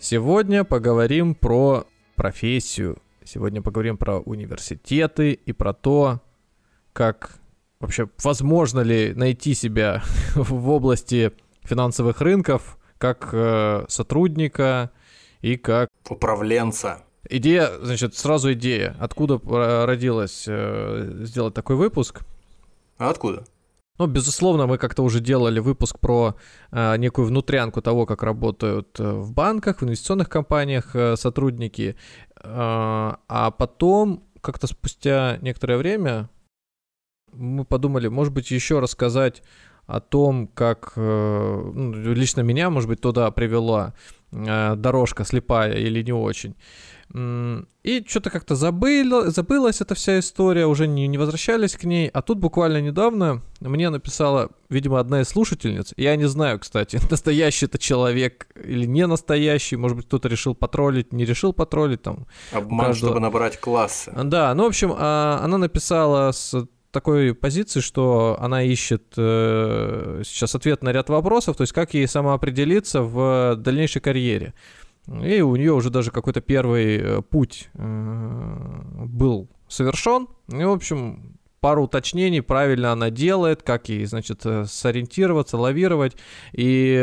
Сегодня поговорим про профессию. Сегодня поговорим про университеты и про то, как вообще возможно ли найти себя в области финансовых рынков как э, сотрудника и как Управленца. Идея, значит, сразу идея. Откуда родилась э, сделать такой выпуск? А откуда? Ну, безусловно, мы как-то уже делали выпуск про э, некую внутрянку того, как работают э, в банках, в инвестиционных компаниях э, сотрудники. Э, а потом, как-то спустя некоторое время, мы подумали, может быть, еще рассказать о том, как э, ну, лично меня, может быть, туда привела э, дорожка слепая или не очень. И что-то как-то забыло, забылась эта вся история, уже не, не возвращались к ней. А тут буквально недавно мне написала, видимо, одна из слушательниц. Я не знаю, кстати, настоящий это человек или не настоящий. Может быть, кто-то решил потроллить, не решил потроллить. Там, Обман, каждого... чтобы набрать классы. Да, ну, в общем, а, она написала с такой позиции, что она ищет э, сейчас ответ на ряд вопросов, то есть как ей самоопределиться в дальнейшей карьере. И у нее уже даже какой-то первый э, путь э, был совершен. И, в общем, пару уточнений правильно она делает, как ей, значит, э, сориентироваться, лавировать. И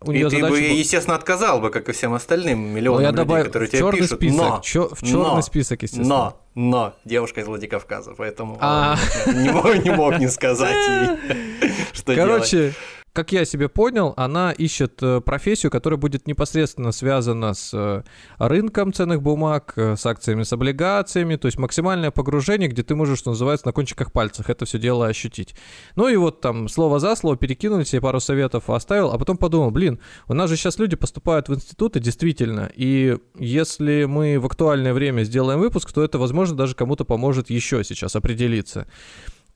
у нее и задача... ты бы, естественно, отказал бы, как и всем остальным миллионам людей, добав... которые в тебе пишут. Список, но, чё... В черный но, список, естественно. Но, но девушка из Владикавказа, поэтому а... не, мог, не мог не сказать ей, что Короче, делать как я себе понял, она ищет э, профессию, которая будет непосредственно связана с э, рынком ценных бумаг, э, с акциями, с облигациями, то есть максимальное погружение, где ты можешь, что называется, на кончиках пальцев это все дело ощутить. Ну и вот там слово за слово перекинули, себе пару советов оставил, а потом подумал, блин, у нас же сейчас люди поступают в институты действительно, и если мы в актуальное время сделаем выпуск, то это, возможно, даже кому-то поможет еще сейчас определиться.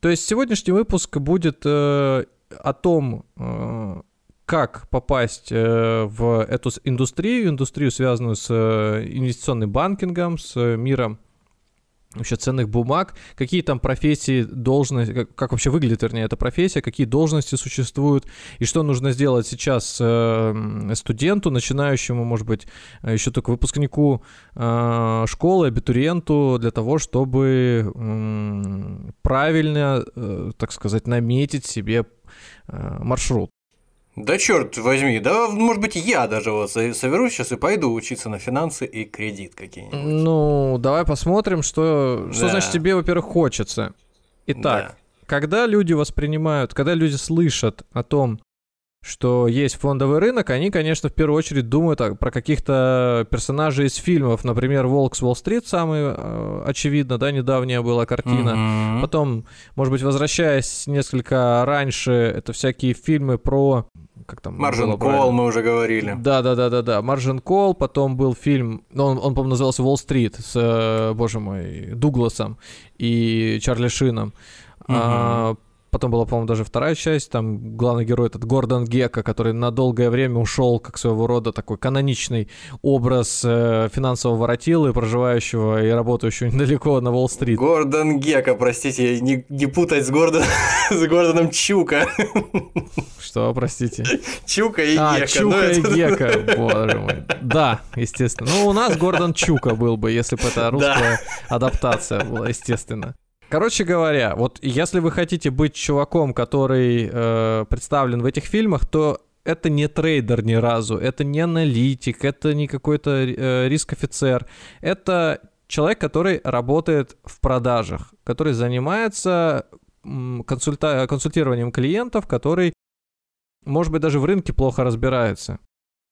То есть сегодняшний выпуск будет о том, э, как попасть э, в эту индустрию, индустрию, связанную с э, инвестиционным банкингом, с миром вообще ценных бумаг, какие там профессии, должности, как, как вообще выглядит, вернее, эта профессия, какие должности существуют, и что нужно сделать сейчас э, студенту, начинающему, может быть, еще только выпускнику э, школы, абитуриенту, для того, чтобы э, правильно, э, так сказать, наметить себе маршрут. Да черт возьми, да может быть я даже вот соберусь сейчас и пойду учиться на финансы и кредит какие-нибудь. Ну, давай посмотрим, что, что да. значит тебе, во-первых, хочется. Итак, да. когда люди воспринимают, когда люди слышат о том, что есть фондовый рынок, они, конечно, в первую очередь думают про каких-то персонажей из фильмов. Например, «Волк с Уолл-стрит» самый э, очевидно, да, недавняя была картина. Mm-hmm. Потом, может быть, возвращаясь несколько раньше, это всякие фильмы про как там Маржин Кол мы уже говорили. Да, да, да, да, да. Маржин Кол, потом был фильм, ну, он, он по-моему, назывался Уолл-стрит с, э, боже мой, Дугласом и Чарли Шином. Угу. А, Потом была, по-моему, даже вторая часть. Там главный герой этот Гордон Гека, который на долгое время ушел как своего рода такой каноничный образ э, финансового воротилы, проживающего и работающего недалеко на Уолл-стрит. Гордон Гека, простите, не, не путать с, Гордон, с Гордоном Чука. Что, простите? Чука и а, Гека. Чука ну, и это... Гека, боже мой. Да, естественно. Ну, у нас Гордон Чука был бы, если бы это русская да. адаптация была, естественно. Короче говоря, вот если вы хотите быть чуваком, который э, представлен в этих фильмах, то это не трейдер ни разу, это не аналитик, это не какой-то э, риск-офицер. Это человек, который работает в продажах, который занимается консульта- консультированием клиентов, который, может быть, даже в рынке плохо разбирается.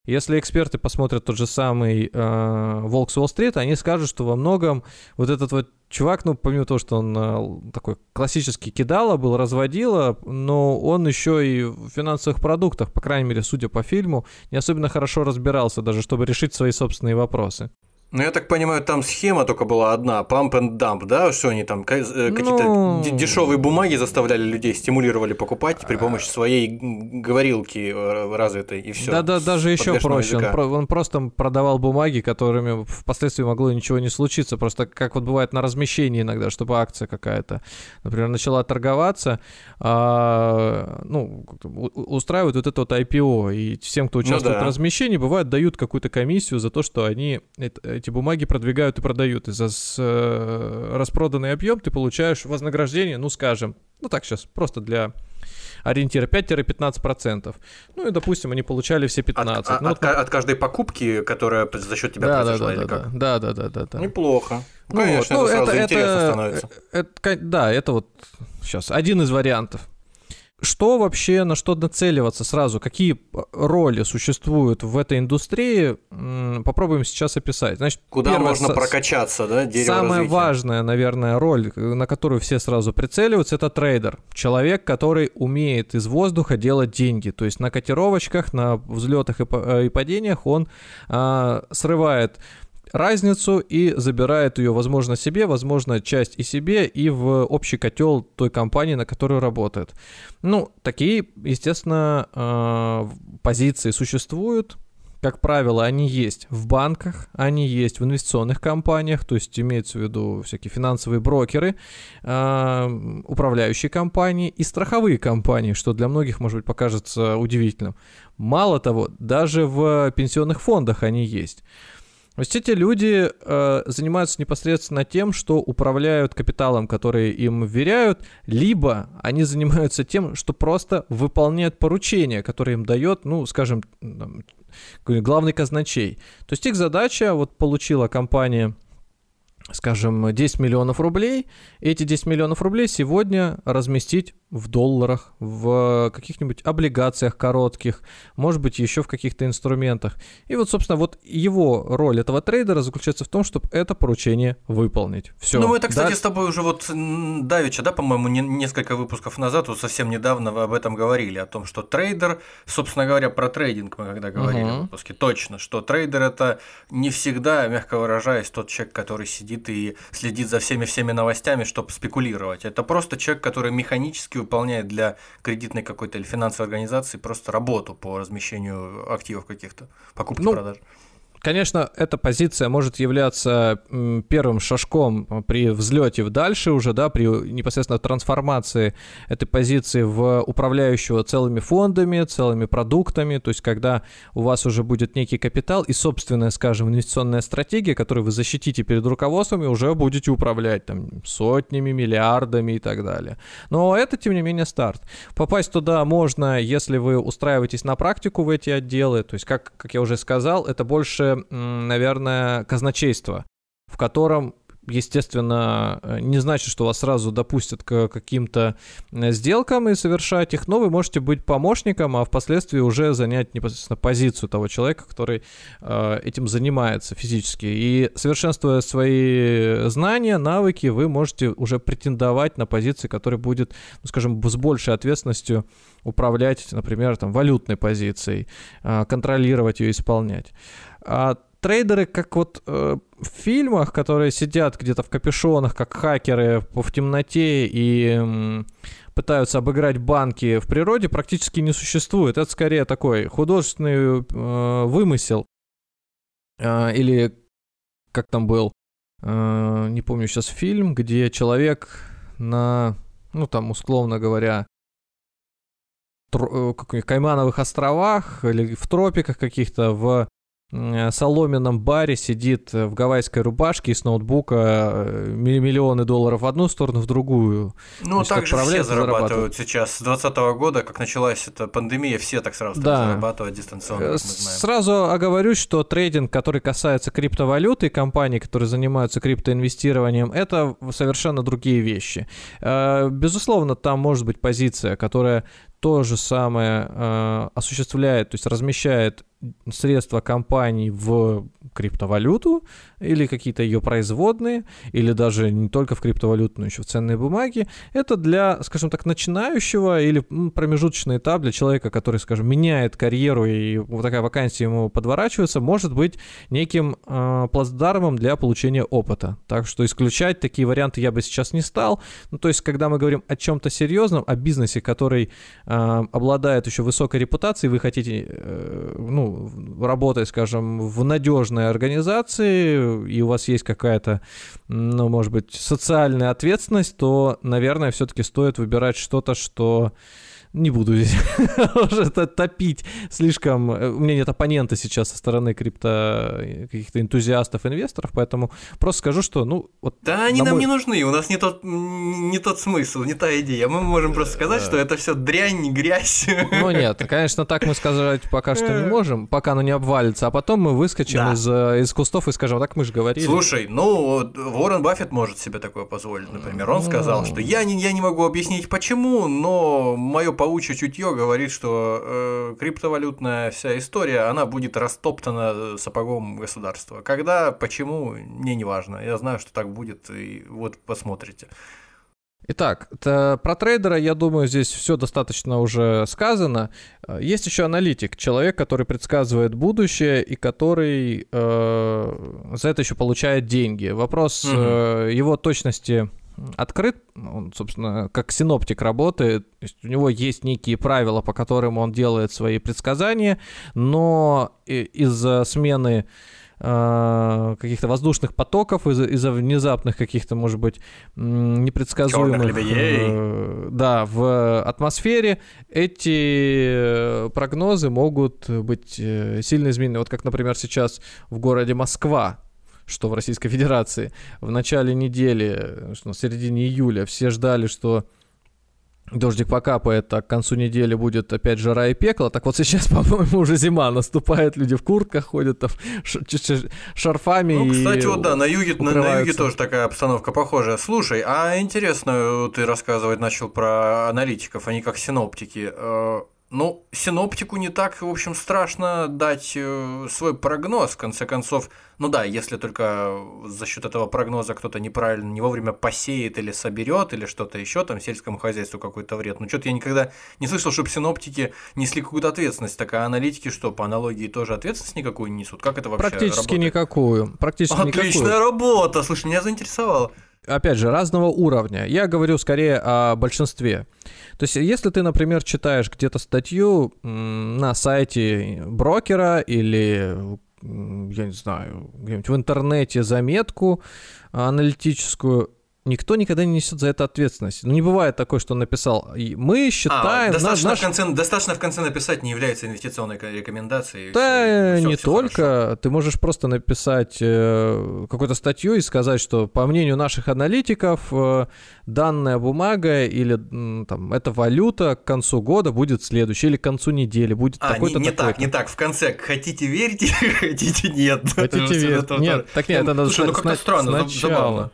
Если эксперты посмотрят тот же самый э, «Волк с Уолл-стрит», они скажут, что во многом вот этот вот чувак, ну, помимо того, что он э, такой классический кидала был, разводила, но он еще и в финансовых продуктах, по крайней мере, судя по фильму, не особенно хорошо разбирался даже, чтобы решить свои собственные вопросы. Ну, я так понимаю, там схема только была одна, pump and dump, да, что они там э, какие-то ну... дешевые бумаги заставляли людей, стимулировали покупать при помощи своей говорилки э, развитой и все. Да-да, даже еще проще. Он, он просто продавал бумаги, которыми впоследствии могло ничего не случиться. Просто как вот бывает на размещении иногда, чтобы акция какая-то, например, начала торговаться, а, ну, устраивают вот это вот IPO, и всем, кто ну участвует ну, да. в размещении, бывает, дают какую-то комиссию за то, что они эти бумаги продвигают и продают. И за э, распроданный объем ты получаешь вознаграждение, ну, скажем, ну так сейчас, просто для ориентира 5-15%. Ну и, допустим, они получали все 15. От, ну, от, вот, от каждой покупки, которая за счет тебя да, произошла, да, или да, как? Да, да, да, да, да. Неплохо. Ну, Конечно, вот, ну, это, это, это, становится. Это, это, да, это вот сейчас один из вариантов. Что вообще, на что нацеливаться сразу? Какие роли существуют в этой индустрии? Попробуем сейчас описать. Значит, Куда первое, можно с... прокачаться, да, дерево Самая развития. важная, наверное, роль, на которую все сразу прицеливаются, это трейдер. Человек, который умеет из воздуха делать деньги. То есть на котировочках, на взлетах и э, падениях он а, срывает разницу и забирает ее, возможно, себе, возможно, часть и себе, и в общий котел той компании, на которую работает. Ну, такие, естественно, э, позиции существуют. Как правило, они есть в банках, они есть в инвестиционных компаниях, то есть имеется в виду всякие финансовые брокеры, э, управляющие компании и страховые компании, что для многих, может быть, покажется удивительным. Мало того, даже в пенсионных фондах они есть. То есть эти люди э, занимаются непосредственно тем, что управляют капиталом, который им вверяют, либо они занимаются тем, что просто выполняют поручения, которые им дает, ну, скажем, главный казначей. То есть их задача, вот получила компания скажем, 10 миллионов рублей, эти 10 миллионов рублей сегодня разместить в долларах, в каких-нибудь облигациях коротких, может быть, еще в каких-то инструментах. И вот, собственно, вот его роль этого трейдера заключается в том, чтобы это поручение выполнить. Все. Ну, мы это, кстати, да? с тобой уже вот давеча, да, по-моему, не, несколько выпусков назад, вот совсем недавно вы об этом говорили, о том, что трейдер, собственно говоря, про трейдинг мы когда говорили угу. в выпуске, точно, что трейдер это не всегда, мягко выражаясь, тот человек, который сидит и следит за всеми-всеми новостями, чтобы спекулировать. Это просто человек, который механически выполняет для кредитной какой-то или финансовой организации просто работу по размещению активов каких-то, покупки, ну. Конечно, эта позиция может являться первым шажком при взлете в дальше уже, да, при непосредственно трансформации этой позиции в управляющего целыми фондами, целыми продуктами, то есть когда у вас уже будет некий капитал и собственная, скажем, инвестиционная стратегия, которую вы защитите перед руководством и уже будете управлять там сотнями, миллиардами и так далее. Но это, тем не менее, старт. Попасть туда можно, если вы устраиваетесь на практику в эти отделы, то есть, как, как я уже сказал, это больше наверное, казначейство, в котором естественно, э, не значит, что вас сразу допустят к каким-то э, сделкам и совершать их, но вы можете быть помощником, а впоследствии уже занять непосредственно позицию того человека, который э, этим занимается физически. И совершенствуя свои знания, навыки, вы можете уже претендовать на позиции, которые будет, ну, скажем, с большей ответственностью управлять, например, там, валютной позицией, э, контролировать ее, исполнять. А трейдеры, как вот э, в фильмах, которые сидят где-то в капюшонах, как хакеры в темноте и э, пытаются обыграть банки в природе, практически не существует. Это скорее такой художественный э, вымысел. Э, или как там был, э, не помню сейчас фильм, где человек на, ну там условно говоря, тр- э, Каймановых островах или в тропиках каких-то в соломенном баре сидит э, в гавайской рубашке и с ноутбука э, миллионы долларов в одну сторону, в другую. Ну, так же все зарабатывают сейчас. С 2020 года, как началась эта пандемия, все так сразу да. зарабатывают дистанционно, Сразу оговорюсь, что трейдинг, который касается криптовалюты и компаний, которые занимаются криптоинвестированием, это совершенно другие вещи. Безусловно, там может быть позиция, которая то же самое осуществляет, то есть размещает средства компании в криптовалюту или какие-то ее производные, или даже не только в криптовалюту, но еще в ценные бумаги. Это для, скажем так, начинающего или промежуточный этап для человека, который, скажем, меняет карьеру и вот такая вакансия ему подворачивается, может быть неким э, плацдармом для получения опыта. Так что исключать такие варианты я бы сейчас не стал. Ну, то есть, когда мы говорим о чем-то серьезном, о бизнесе, который э, обладает еще высокой репутацией, вы хотите, э, ну, работать, скажем, в надежной организации, и у вас есть какая-то, ну, может быть, социальная ответственность, то, наверное, все-таки стоит выбирать что-то, что не буду здесь уже топить слишком. Э, у меня нет оппонента сейчас со стороны крипто э, каких-то энтузиастов, инвесторов, поэтому просто скажу, что, ну, вот... Да, они нам мой... не нужны, у нас не тот, не тот смысл, не та идея. Мы можем просто сказать, что это все дрянь, грязь. Ну нет, конечно, так мы сказать пока что не можем, пока оно не обвалится, а потом мы выскочим да. из, э, из кустов и скажем, так мы же говорили. Слушай, ну, Уоррен Баффет может себе такое позволить, например. Он сказал, что я не, я не могу объяснить почему, но мое паучье чутье говорит, что э, криптовалютная вся история, она будет растоптана сапогом государства. Когда, почему, мне не важно. Я знаю, что так будет, и вот посмотрите. Итак, про трейдера, я думаю, здесь все достаточно уже сказано. Есть еще аналитик, человек, который предсказывает будущее и который э, за это еще получает деньги. Вопрос угу. э, его точности открыт, он, собственно, как синоптик работает, то есть у него есть некие правила, по которым он делает свои предсказания, но из-за смены э, каких-то воздушных потоков, из- из-за внезапных каких-то, может быть, непредсказуемых... Э, да, в атмосфере эти прогнозы могут быть э, сильно изменены. Вот как, например, сейчас в городе Москва что в Российской Федерации. В начале недели, что в середине июля все ждали, что дождик покапает, а к концу недели будет опять жара и пекло. Так вот сейчас, по-моему, уже зима наступает, люди в куртках ходят, там, шарфами. Ну, кстати, вот да, на юге, на, на юге тоже такая обстановка похожая. Слушай, а интересно, ты рассказывать начал про аналитиков, они как синоптики. Ну, синоптику не так, в общем, страшно дать э, свой прогноз, в конце концов. Ну да, если только за счет этого прогноза кто-то неправильно, не вовремя посеет или соберет, или что-то еще, там, сельскому хозяйству какой-то вред. Ну, что-то я никогда не слышал, чтобы синоптики несли какую-то ответственность. Так а аналитики что, по аналогии тоже ответственность никакую не несут? Как это вообще Практически работает? никакую. Практически Отличная никакую. работа! Слушай, меня заинтересовало опять же, разного уровня. Я говорю скорее о большинстве. То есть, если ты, например, читаешь где-то статью на сайте брокера или я не знаю, где-нибудь в интернете заметку аналитическую, никто никогда не несет за это ответственность. Ну, не бывает такое, что он написал. Мы считаем... А, достаточно, наш... в конце, достаточно в конце написать не является инвестиционной рекомендацией. Да, все, не все только. Хорошо. Ты можешь просто написать э, какую-то статью и сказать, что по мнению наших аналитиков э, данная бумага или э, там эта валюта к концу года будет следующей или к концу недели будет а, такой-то не, не так, не так. В конце хотите верьте, хотите нет. Хотите верить. Нет, так нет, это надо Слушай, ну как-то странно, забавно.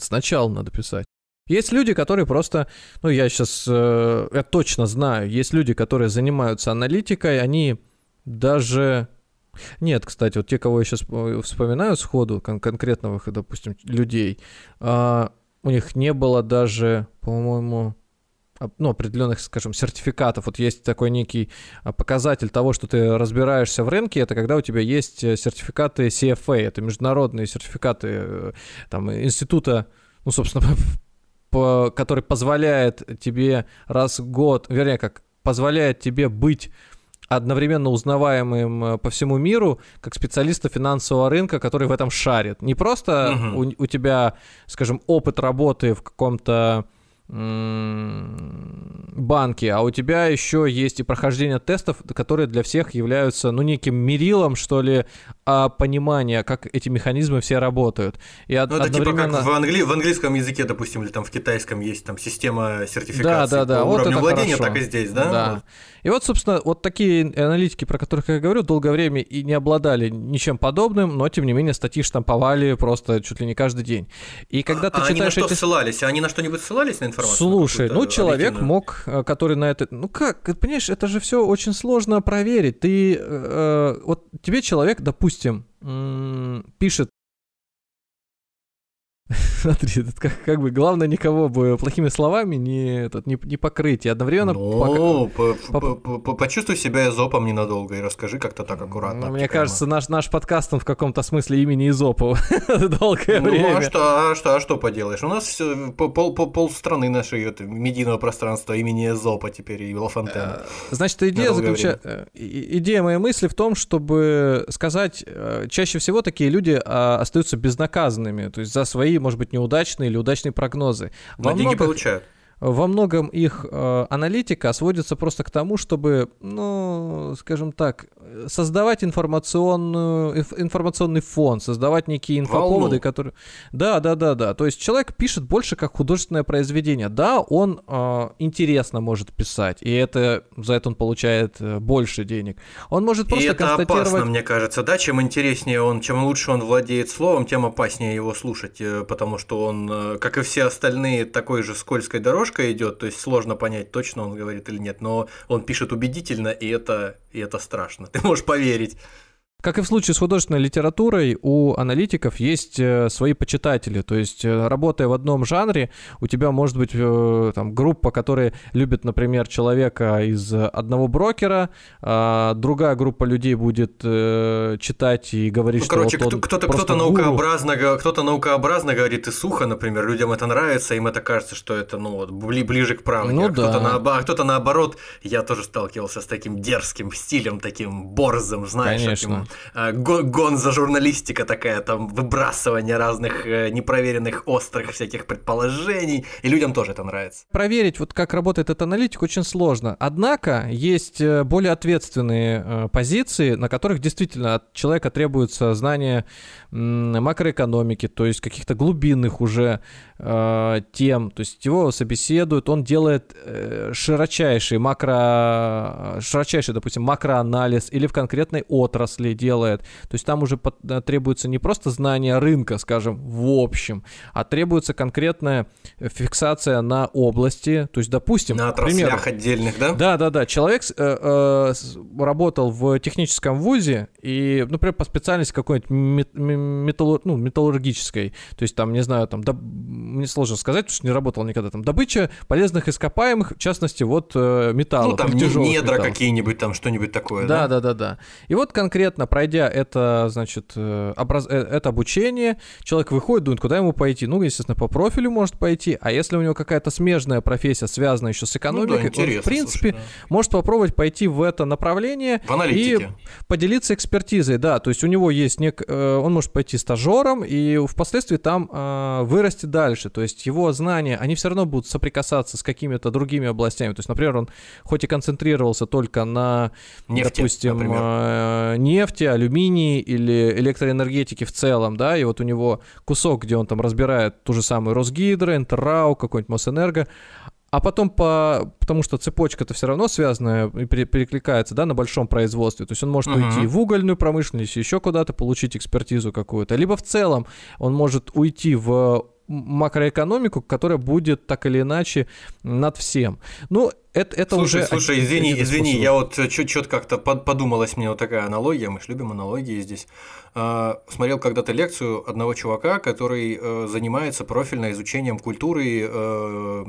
Сначала надо писать. Есть люди, которые просто, ну я сейчас, э, я точно знаю, есть люди, которые занимаются аналитикой, они даже... Нет, кстати, вот те, кого я сейчас э, вспоминаю сходу, кон- конкретных, допустим, людей, э, у них не было даже, по-моему, ну, определенных, скажем, сертификатов. Вот есть такой некий а, показатель того, что ты разбираешься в рынке, это когда у тебя есть э, сертификаты CFA, это международные сертификаты э, там, института, ну, собственно, по, который позволяет тебе раз в год, вернее, как позволяет тебе быть одновременно узнаваемым э, по всему миру как специалиста финансового рынка, который в этом шарит. Не просто угу. у, у тебя, скажем, опыт работы в каком-то банки, а у тебя еще есть и прохождение тестов, которые для всех являются, ну, неким мерилом, что ли, а понимание, как эти механизмы все работают. И ну, это одновременно... типа как в, англи... в английском языке, допустим, или там в китайском есть там система сертификации да, да, да. по вот уровню это владения, хорошо. так и здесь, да? Да. Вот. И вот, собственно, вот такие аналитики, про которых я говорю, долгое время и не обладали ничем подобным, но, тем не менее, статьи штамповали просто чуть ли не каждый день. И когда ты а читаешь они на что эти... ссылались? Они на что-нибудь ссылались на информацию? Слушай, ну, человек мог, э, который на это... Ну как, понимаешь, это же все очень сложно проверить. Ты... Э, вот тебе человек, допустим, пишет Смотри, тут как, как бы главное никого бы плохими словами не, этот, не, не покрыть. И одновременно... Ну, по, по, по, по, почувствуй себя эзопом ненадолго и расскажи как-то так аккуратно. Ну, мне кажется, наш, наш подкаст, он в каком-то смысле имени Изопова долгое ну, время. а что, а что, а что поделаешь? У нас все, пол, пол, пол страны нашей это, медийного пространства имени Эзопа теперь и Лафонтена. Э, значит, идея, заключа... Э, идея моей мысли в том, чтобы сказать, э, чаще всего такие люди а, остаются безнаказанными, то есть за свои может быть, неудачные или удачные прогнозы. Но Во деньги многих... получают во многом их э, аналитика сводится просто к тому, чтобы, ну, скажем так, создавать информационную, информационный фон, создавать некие инфоповоды, Волну. которые... Да, да, да, да. То есть человек пишет больше как художественное произведение. Да, он э, интересно может писать, и это за это он получает э, больше денег. Он может просто и это констатировать... опасно, мне кажется, да? Чем интереснее он, чем лучше он владеет словом, тем опаснее его слушать, э, потому что он, э, как и все остальные, такой же скользкой дорожкой дорожка идет, то есть сложно понять, точно он говорит или нет, но он пишет убедительно, и это, и это страшно. Ты можешь поверить. Как и в случае с художественной литературой, у аналитиков есть э, свои почитатели. То есть, э, работая в одном жанре, у тебя может быть э, там, группа, которая любит, например, человека из одного брокера, а другая группа людей будет читать и говорить, ну, что короче, вот кто-то, кто-то, наукообразно, кто-то наукообразно говорит и сухо, например, людям это нравится, им это кажется, что это ну, вот, ближе к правде. Ну, а кто-то, да. на, а кто-то наоборот, я тоже сталкивался с таким дерзким стилем, таким борзым, знаешь, Конечно. таким Э, гонза журналистика такая, там выбрасывание разных э, непроверенных острых всяких предположений, и людям тоже это нравится. Проверить, вот как работает этот аналитик, очень сложно. Однако есть э, более ответственные позиции, на которых действительно от человека требуется знание макроэкономики, то есть каких-то глубинных уже тем, то есть его собеседуют, он делает широчайший макро, широчайший, допустим, макроанализ или в конкретной отрасли делает, то есть там уже э, требуется не просто знание рынка, скажем, в общем, а требуется конкретная фиксация на области, то есть, допустим, на отраслях примеру, отдельных, да? Да, да, да. Человек э, э, работал в техническом вузе и, например, по специальности какой-нибудь металлур, ну, металлургической, то есть там, не знаю, там, да, мне сложно сказать, потому что не работал никогда там, добыча полезных ископаемых, в части, вот, э, металлов. Ну, там недра какие-нибудь, там что-нибудь такое, да? Да, да, да, да. И вот конкретно, пройдя это, значит, э, образ... Э, это обучение, человек выходит, думает, куда ему пойти? Ну, естественно, по профилю может пойти, а если у него какая-то смежная профессия, связанная еще с экономикой, ну, да, он, в принципе, слушай, да. может попробовать пойти в это направление в и поделиться экспертизой, да, то есть у него есть нек... он может пойти стажером и впоследствии там вырасти дальше, то есть его знания, они все равно будут соприкасаться с какими-то другими областями. То есть, например, он хоть и концентрировался только на, нефти, допустим, например. Э, нефти, алюминии или электроэнергетике в целом, да, и вот у него кусок, где он там разбирает ту же самую Росгидро, Интеррау, какой-нибудь Мосэнерго, а потом по, потому что цепочка-то все равно связанная и перекликается, да, на большом производстве. То есть он может uh-huh. уйти в угольную промышленность, еще куда-то получить экспертизу какую-то, либо в целом он может уйти в макроэкономику, которая будет так или иначе над всем. Ну, это, это слушай, уже... Слушай, извини, извини, я вот чуть-чуть как-то подумалась мне вот такая аналогия, мы же любим аналогии здесь. А, смотрел когда-то лекцию одного чувака, который э, занимается профильно изучением культуры, э,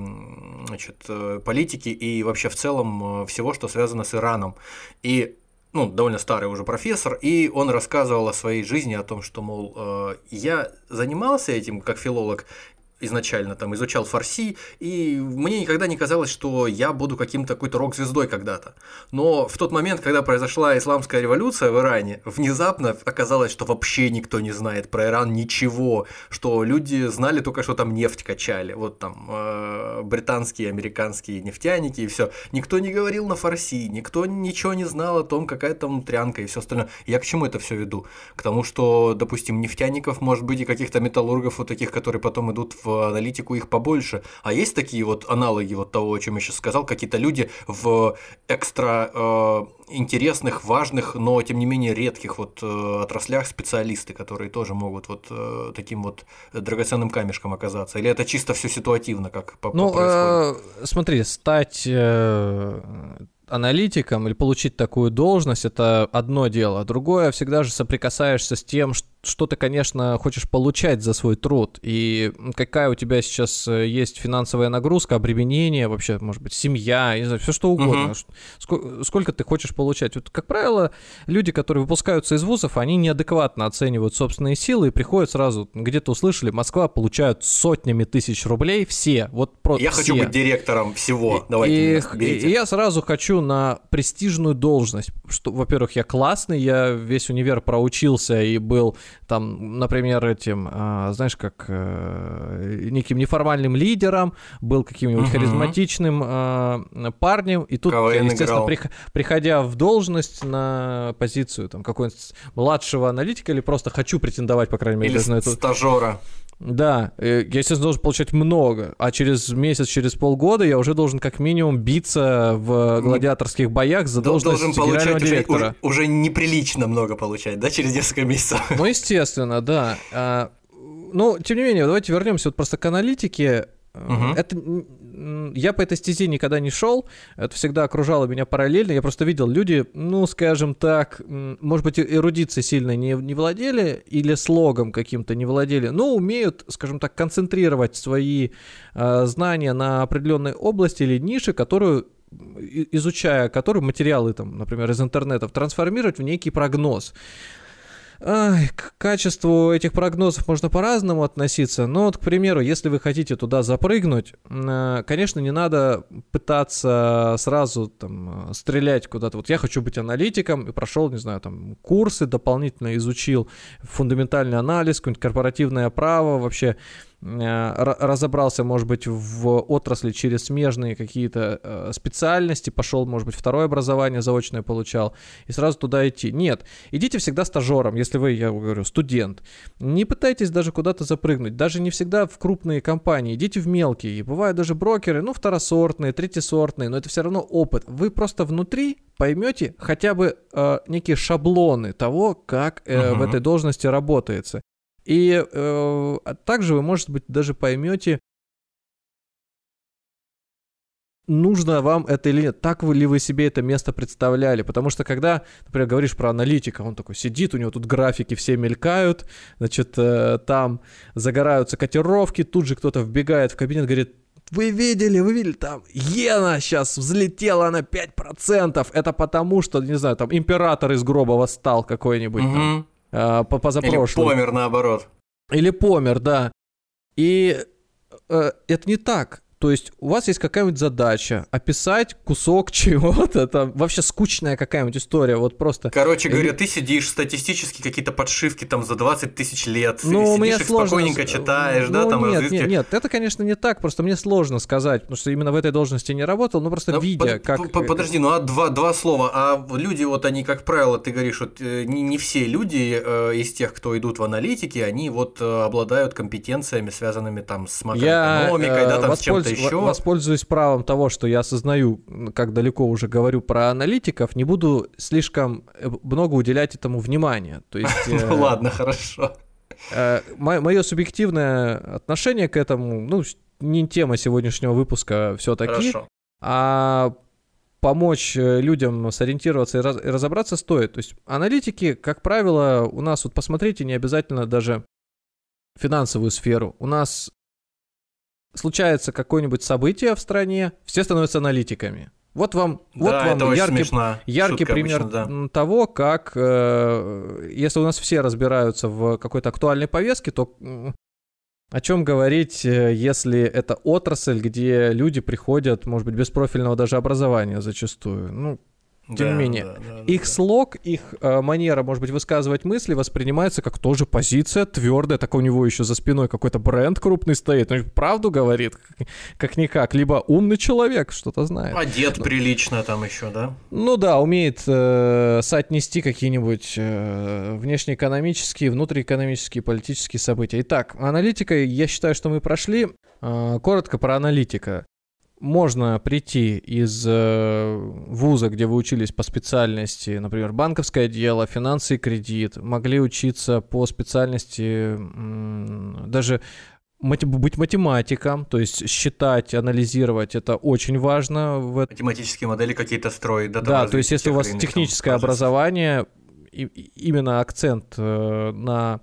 значит, э, политики и вообще в целом всего, что связано с Ираном. И ну, довольно старый уже профессор, и он рассказывал о своей жизни, о том, что, мол, э, я занимался этим как филолог изначально там изучал фарси, и мне никогда не казалось, что я буду каким-то какой-то рок-звездой когда-то. Но в тот момент, когда произошла исламская революция в Иране, внезапно оказалось, что вообще никто не знает про Иран ничего, что люди знали только, что там нефть качали, вот там э, британские, американские нефтяники и все. Никто не говорил на фарси, никто ничего не знал о том, какая там трянка и все остальное. Я к чему это все веду? К тому, что, допустим, нефтяников, может быть, и каких-то металлургов вот таких, которые потом идут в аналитику, их побольше. А есть такие вот аналоги вот того, о чем я сейчас сказал, какие-то люди в экстра э, интересных, важных, но тем не менее редких вот э, отраслях специалисты, которые тоже могут вот э, таким вот драгоценным камешком оказаться? Или это чисто все ситуативно, как по, ну, э, смотри, стать э, аналитиком или получить такую должность это одно дело. Другое всегда же соприкасаешься с тем, что что ты, конечно, хочешь получать за свой труд, и какая у тебя сейчас э, есть финансовая нагрузка, обременение, вообще, может быть, семья, не знаю, все что угодно. Угу. Сколько, сколько ты хочешь получать? Вот, как правило, люди, которые выпускаются из вузов, они неадекватно оценивают собственные силы и приходят сразу, где-то услышали, Москва получают сотнями тысяч рублей все. Вот просто Я все. хочу быть директором всего. Давайте и, и, и я сразу хочу на престижную должность. Что, во-первых, я классный, я весь универ проучился и был там, например, этим, а, знаешь, как э, неким неформальным лидером, был каким-нибудь угу. харизматичным а, парнем, и тут, КВН естественно, при, приходя в должность на позицию там какого-нибудь младшего аналитика или просто хочу претендовать, по крайней мере, или на эту... стажера. Да, э, я, естественно, должен получать много, а через месяц, через полгода я уже должен как минимум биться в гладиаторских боях за должность должен генерального получать директора. Уже, уже неприлично много получать, да, через несколько месяцев? Ну, естественно, да. А, ну, тем не менее, давайте вернемся вот просто к аналитике. Угу. Это я по этой стезе никогда не шел, это всегда окружало меня параллельно. Я просто видел люди, ну, скажем так, может быть, эрудицией сильно не, не владели или слогом каким-то не владели, но умеют, скажем так, концентрировать свои э, знания на определенной области или нише, которую изучая которую материалы, там, например, из интернета, трансформировать в некий прогноз. Ай, к качеству этих прогнозов можно по-разному относиться, но вот, к примеру, если вы хотите туда запрыгнуть, э, конечно, не надо пытаться сразу там стрелять куда-то. Вот я хочу быть аналитиком и прошел, не знаю, там курсы дополнительно изучил, фундаментальный анализ, какое-нибудь корпоративное право, вообще Э, разобрался, может быть, в отрасли через смежные какие-то э, специальности, пошел, может быть, второе образование заочное получал, и сразу туда идти. Нет, идите всегда стажером, если вы, я говорю, студент. Не пытайтесь даже куда-то запрыгнуть, даже не всегда в крупные компании, идите в мелкие. И бывают даже брокеры, ну, второсортные, третьесортные, но это все равно опыт. Вы просто внутри поймете хотя бы э, некие шаблоны того, как э, uh-huh. в этой должности работается. И э, также вы, может быть, даже поймете, нужно вам это или нет, так ли вы себе это место представляли, потому что когда, например, говоришь про аналитика, он такой сидит, у него тут графики все мелькают, значит, э, там загораются котировки, тут же кто-то вбегает в кабинет, говорит, вы видели, вы видели, там иена сейчас взлетела на 5%, это потому что, не знаю, там император из гроба восстал какой-нибудь угу. там э, по позапрошлый. Или помер наоборот. Или помер, да. И э, это не так. То есть у вас есть какая-нибудь задача описать кусок чего-то, там вообще скучная какая-нибудь история, вот просто. Короче говоря, ты сидишь статистически какие-то подшивки там за 20 тысяч лет, ну, мне их сложно... спокойненько читаешь, ну, да, там нет, нет, нет, это, конечно, не так, просто мне сложно сказать, потому что именно в этой должности не работал, но просто но ну, видя, под, как... Подожди, ну а два, два слова, а люди вот они, как правило, ты говоришь, вот э, не, не все люди э, из тех, кто идут в аналитике, они вот э, обладают компетенциями, связанными там с макроэкономикой, Я, да, там с чем-то еще. Воспользуюсь правом того, что я осознаю, как далеко уже говорю про аналитиков, не буду слишком э, много уделять этому внимания. То есть, ну э, ладно, хорошо. Э, мое субъективное отношение к этому, ну, не тема сегодняшнего выпуска все-таки, а помочь людям сориентироваться и разобраться стоит. То есть аналитики, как правило, у нас, вот посмотрите, не обязательно даже финансовую сферу. У нас случается какое-нибудь событие в стране, все становятся аналитиками. Вот вам, да, вот вам яркий, яркий пример обычно, да. того, как э, если у нас все разбираются в какой-то актуальной повестке, то О чем говорить, э, если это отрасль, где люди приходят, может быть, без профильного даже образования зачастую? Ну, тем да, не менее, да, да, их да. слог, их э, манера, может быть, высказывать мысли воспринимается как тоже позиция твердая, так у него еще за спиной какой-то бренд крупный стоит, он правду говорит, как-никак, либо умный человек, что-то знает. Одет ну, прилично там еще, да? Ну да, умеет э, соотнести какие-нибудь э, внешнеэкономические, внутриэкономические, политические события. Итак, аналитика, я считаю, что мы прошли. Э, коротко про аналитика можно прийти из э, вуза, где вы учились по специальности, например, банковское дело, финансы и кредит, могли учиться по специальности даже быть математиком, то есть считать, анализировать, это очень важно. В... Математические модели какие-то строить, да? Да, то есть если у вас техническое образование, и, именно акцент э, на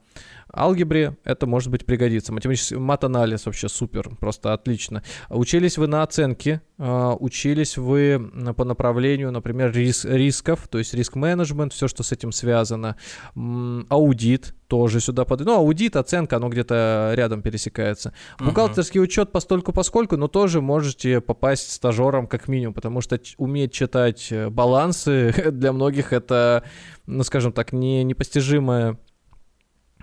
алгебре это, может быть, пригодится. Математический мат-анализ вообще супер, просто отлично. Учились вы на оценке, а, учились вы по направлению, например, рис рисков, то есть риск-менеджмент, все, что с этим связано. Аудит тоже сюда под... Ну, аудит, оценка, оно где-то рядом пересекается. Бухгалтерский учет постольку поскольку, но тоже можете попасть стажером как минимум, потому что уметь читать э, балансы для многих это, ну, скажем так, не непостижимое Э,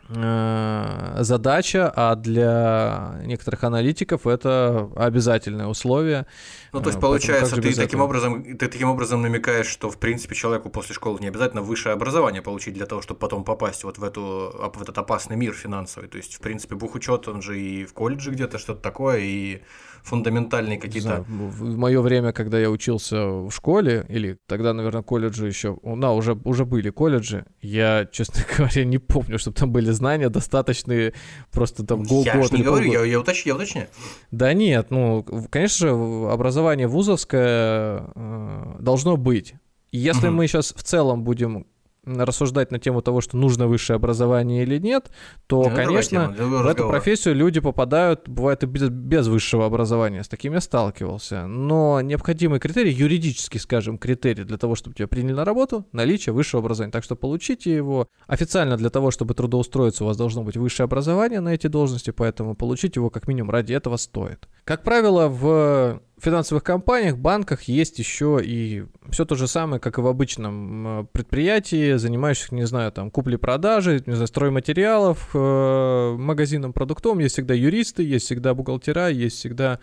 задача, а для некоторых аналитиков это обязательное условие. Ну, то есть, э, получается, ты таким, образом, ты таким образом намекаешь, что, в принципе, человеку после школы не обязательно высшее образование получить для того, чтобы потом попасть вот в, эту, в этот опасный мир финансовый. То есть, в принципе, бухучет, он же и в колледже где-то что-то такое, и фундаментальные какие-то. В мое время, когда я учился в школе, или тогда, наверное, колледжи еще, на, уже, уже были колледжи, я, честно говоря, не помню, чтобы там были знания достаточные, просто там год. Я же не говорю, я, я, уточ, я уточняю. Да нет, ну, конечно же, образование вузовское э, должно быть. если угу. мы сейчас в целом будем рассуждать на тему того, что нужно высшее образование или нет, то, ну, конечно, тема, в эту профессию люди попадают, бывает и без, без высшего образования. С таким я сталкивался. Но необходимый критерий, юридический, скажем, критерий для того, чтобы тебя приняли на работу, наличие высшего образования. Так что получите его. Официально для того, чтобы трудоустроиться, у вас должно быть высшее образование на эти должности, поэтому получить его как минимум ради этого стоит. Как правило, в финансовых компаниях, банках есть еще и все то же самое, как и в обычном предприятии, занимающихся, не знаю, там, купли-продажи, не знаю, стройматериалов, э, магазином продуктом. Есть всегда юристы, есть всегда бухгалтера, есть всегда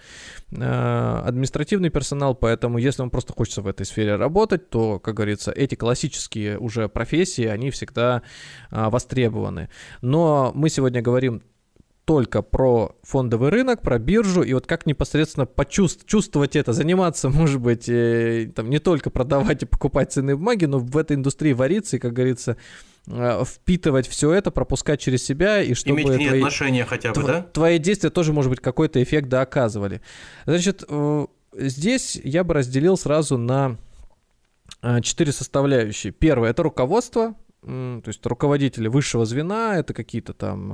э, административный персонал, поэтому если вам просто хочется в этой сфере работать, то, как говорится, эти классические уже профессии, они всегда э, востребованы. Но мы сегодня говорим только про фондовый рынок, про биржу, и вот как непосредственно почувствовать чувствовать это, заниматься, может быть, э, там не только продавать и покупать ценные бумаги, но в этой индустрии вариться и, как говорится, э, впитывать все это, пропускать через себя, и чтобы Иметь твои, отношения хотя бы, тв, да? Твои действия тоже, может быть, какой-то эффект да оказывали. Значит, э, здесь я бы разделил сразу на э, четыре составляющие. Первое – это руководство, то есть руководители высшего звена, это какие-то там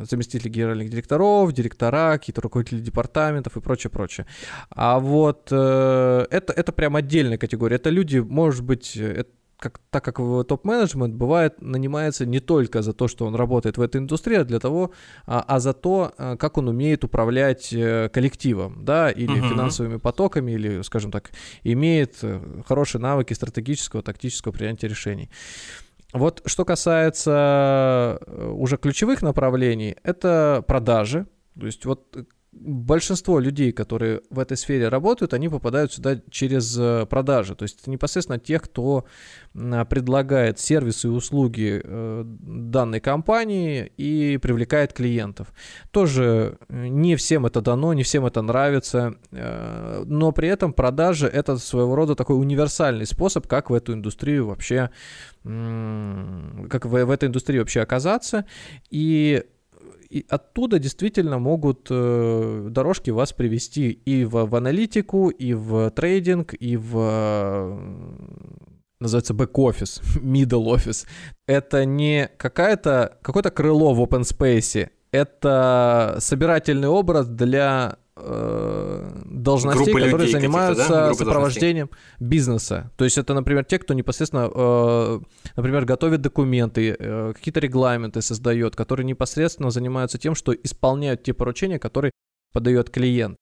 э, заместители генеральных директоров, директора, какие-то руководители департаментов и прочее, прочее. А вот э, это, это прям отдельная категория. Это люди, может быть, это, как, так как топ-менеджмент бывает, нанимается не только за то, что он работает в этой индустрии, а для того, а, а за то, э, как он умеет управлять коллективом, да, или uh-huh. финансовыми потоками, или, скажем так, имеет хорошие навыки стратегического, тактического принятия решений. Вот что касается э, уже ключевых направлений, это продажи. То есть вот большинство людей, которые в этой сфере работают, они попадают сюда через э, продажи. То есть это непосредственно тех, кто предлагает сервисы и услуги э, данной компании и привлекает клиентов. Тоже э, не всем это дано, не всем это нравится, но при этом продажи это своего рода такой универсальный способ, как в эту индустрию вообще как в, в этой индустрии вообще оказаться. И и оттуда действительно могут э, дорожки вас привести и в, в аналитику, и в трейдинг, и в называется бэк-офис, middle office. Это не какая-то, какое-то крыло в open space, это собирательный образ для должностей, Группы которые занимаются да? сопровождением бизнеса. То есть это, например, те, кто непосредственно, э, например, готовит документы, э, какие-то регламенты создает, которые непосредственно занимаются тем, что исполняют те поручения, которые подает клиент.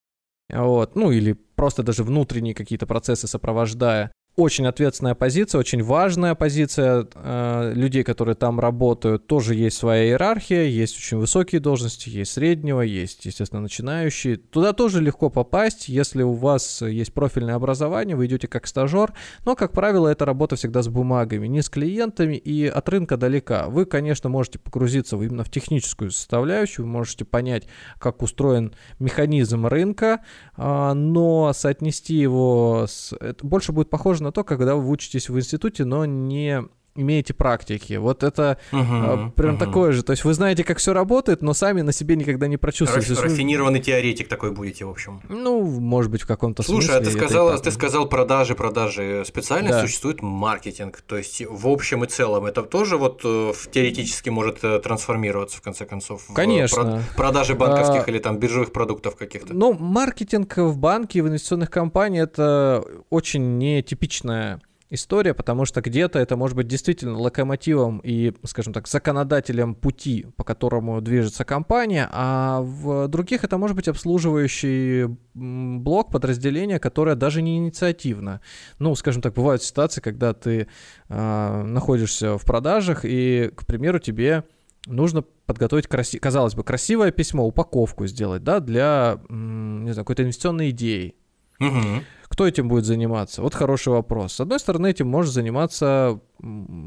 Вот, ну или просто даже внутренние какие-то процессы сопровождая очень ответственная позиция, очень важная позиция э, людей, которые там работают. Тоже есть своя иерархия, есть очень высокие должности, есть среднего, есть, естественно, начинающие. Туда тоже легко попасть, если у вас есть профильное образование, вы идете как стажер, но, как правило, это работа всегда с бумагами, не с клиентами и от рынка далека. Вы, конечно, можете погрузиться именно в техническую составляющую, вы можете понять, как устроен механизм рынка, э, но соотнести его с... Это больше будет похоже на то, когда вы учитесь в институте, но не имеете практики. Вот это uh-huh, прям uh-huh. такое же. То есть вы знаете, как все работает, но сами на себе никогда не прочувствуете. Раф- рафинированный теоретик такой будете, в общем. Ну, может быть, в каком-то Слушай, смысле. Слушай, а ты сказал, ты сказал продажи, продажи. Специально да. существует маркетинг. То есть в общем и целом это тоже вот э, теоретически может э, трансформироваться в конце концов. Конечно. В продажи банковских а, или там биржевых продуктов каких-то. Ну, маркетинг в банке, в инвестиционных компаниях это очень нетипичная история, потому что где-то это может быть действительно локомотивом и, скажем так, законодателем пути, по которому движется компания, а в других это может быть обслуживающий блок подразделения, которое даже не инициативно. Ну, скажем так, бывают ситуации, когда ты э, находишься в продажах и, к примеру, тебе нужно подготовить, краси... казалось бы, красивое письмо, упаковку сделать, да, для, не знаю, какой-то инвестиционной идеи. Угу. Кто этим будет заниматься? Вот хороший вопрос. С одной стороны, этим может заниматься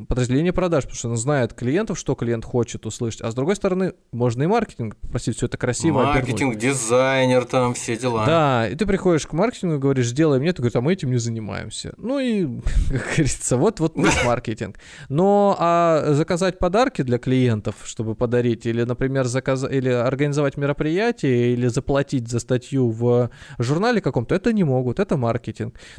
подразделение продаж, потому что он знает клиентов, что клиент хочет услышать. А с другой стороны, можно и маркетинг попросить все это красиво Маркетинг, обернуть. дизайнер, там все дела. Да, и ты приходишь к маркетингу и говоришь, сделай мне, ты говоришь, а мы этим не занимаемся. Ну и, как говорится, вот, вот наш маркетинг. Но а заказать подарки для клиентов, чтобы подарить, или, например, заказ... или организовать мероприятие, или заплатить за статью в журнале каком-то, это не могут, это маркетинг.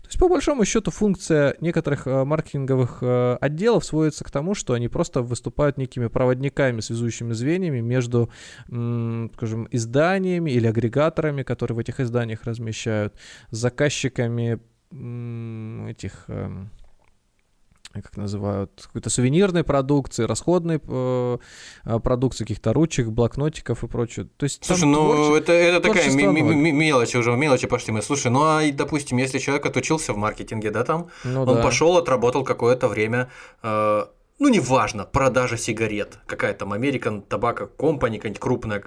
То есть, по большому счету, функция некоторых э, маркетинговых э, отделов сводится к тому, что они просто выступают некими проводниками, связующими звеньями между, скажем, изданиями или агрегаторами, которые в этих изданиях размещают, заказчиками этих эм, как называют, какой-то сувенирной продукции, расходной э, э продукции, каких-то ручек, блокнотиков и прочее. То есть, Слушай, ну творче... это, это такая мелочь уже, мелочи пошли мы. Слушай, ну а, допустим, если человек отучился в маркетинге, да, там, ну, он да. пошел, отработал какое-то время, э, ну, неважно, продажа сигарет, какая там American Tobacco Company, какая-нибудь крупная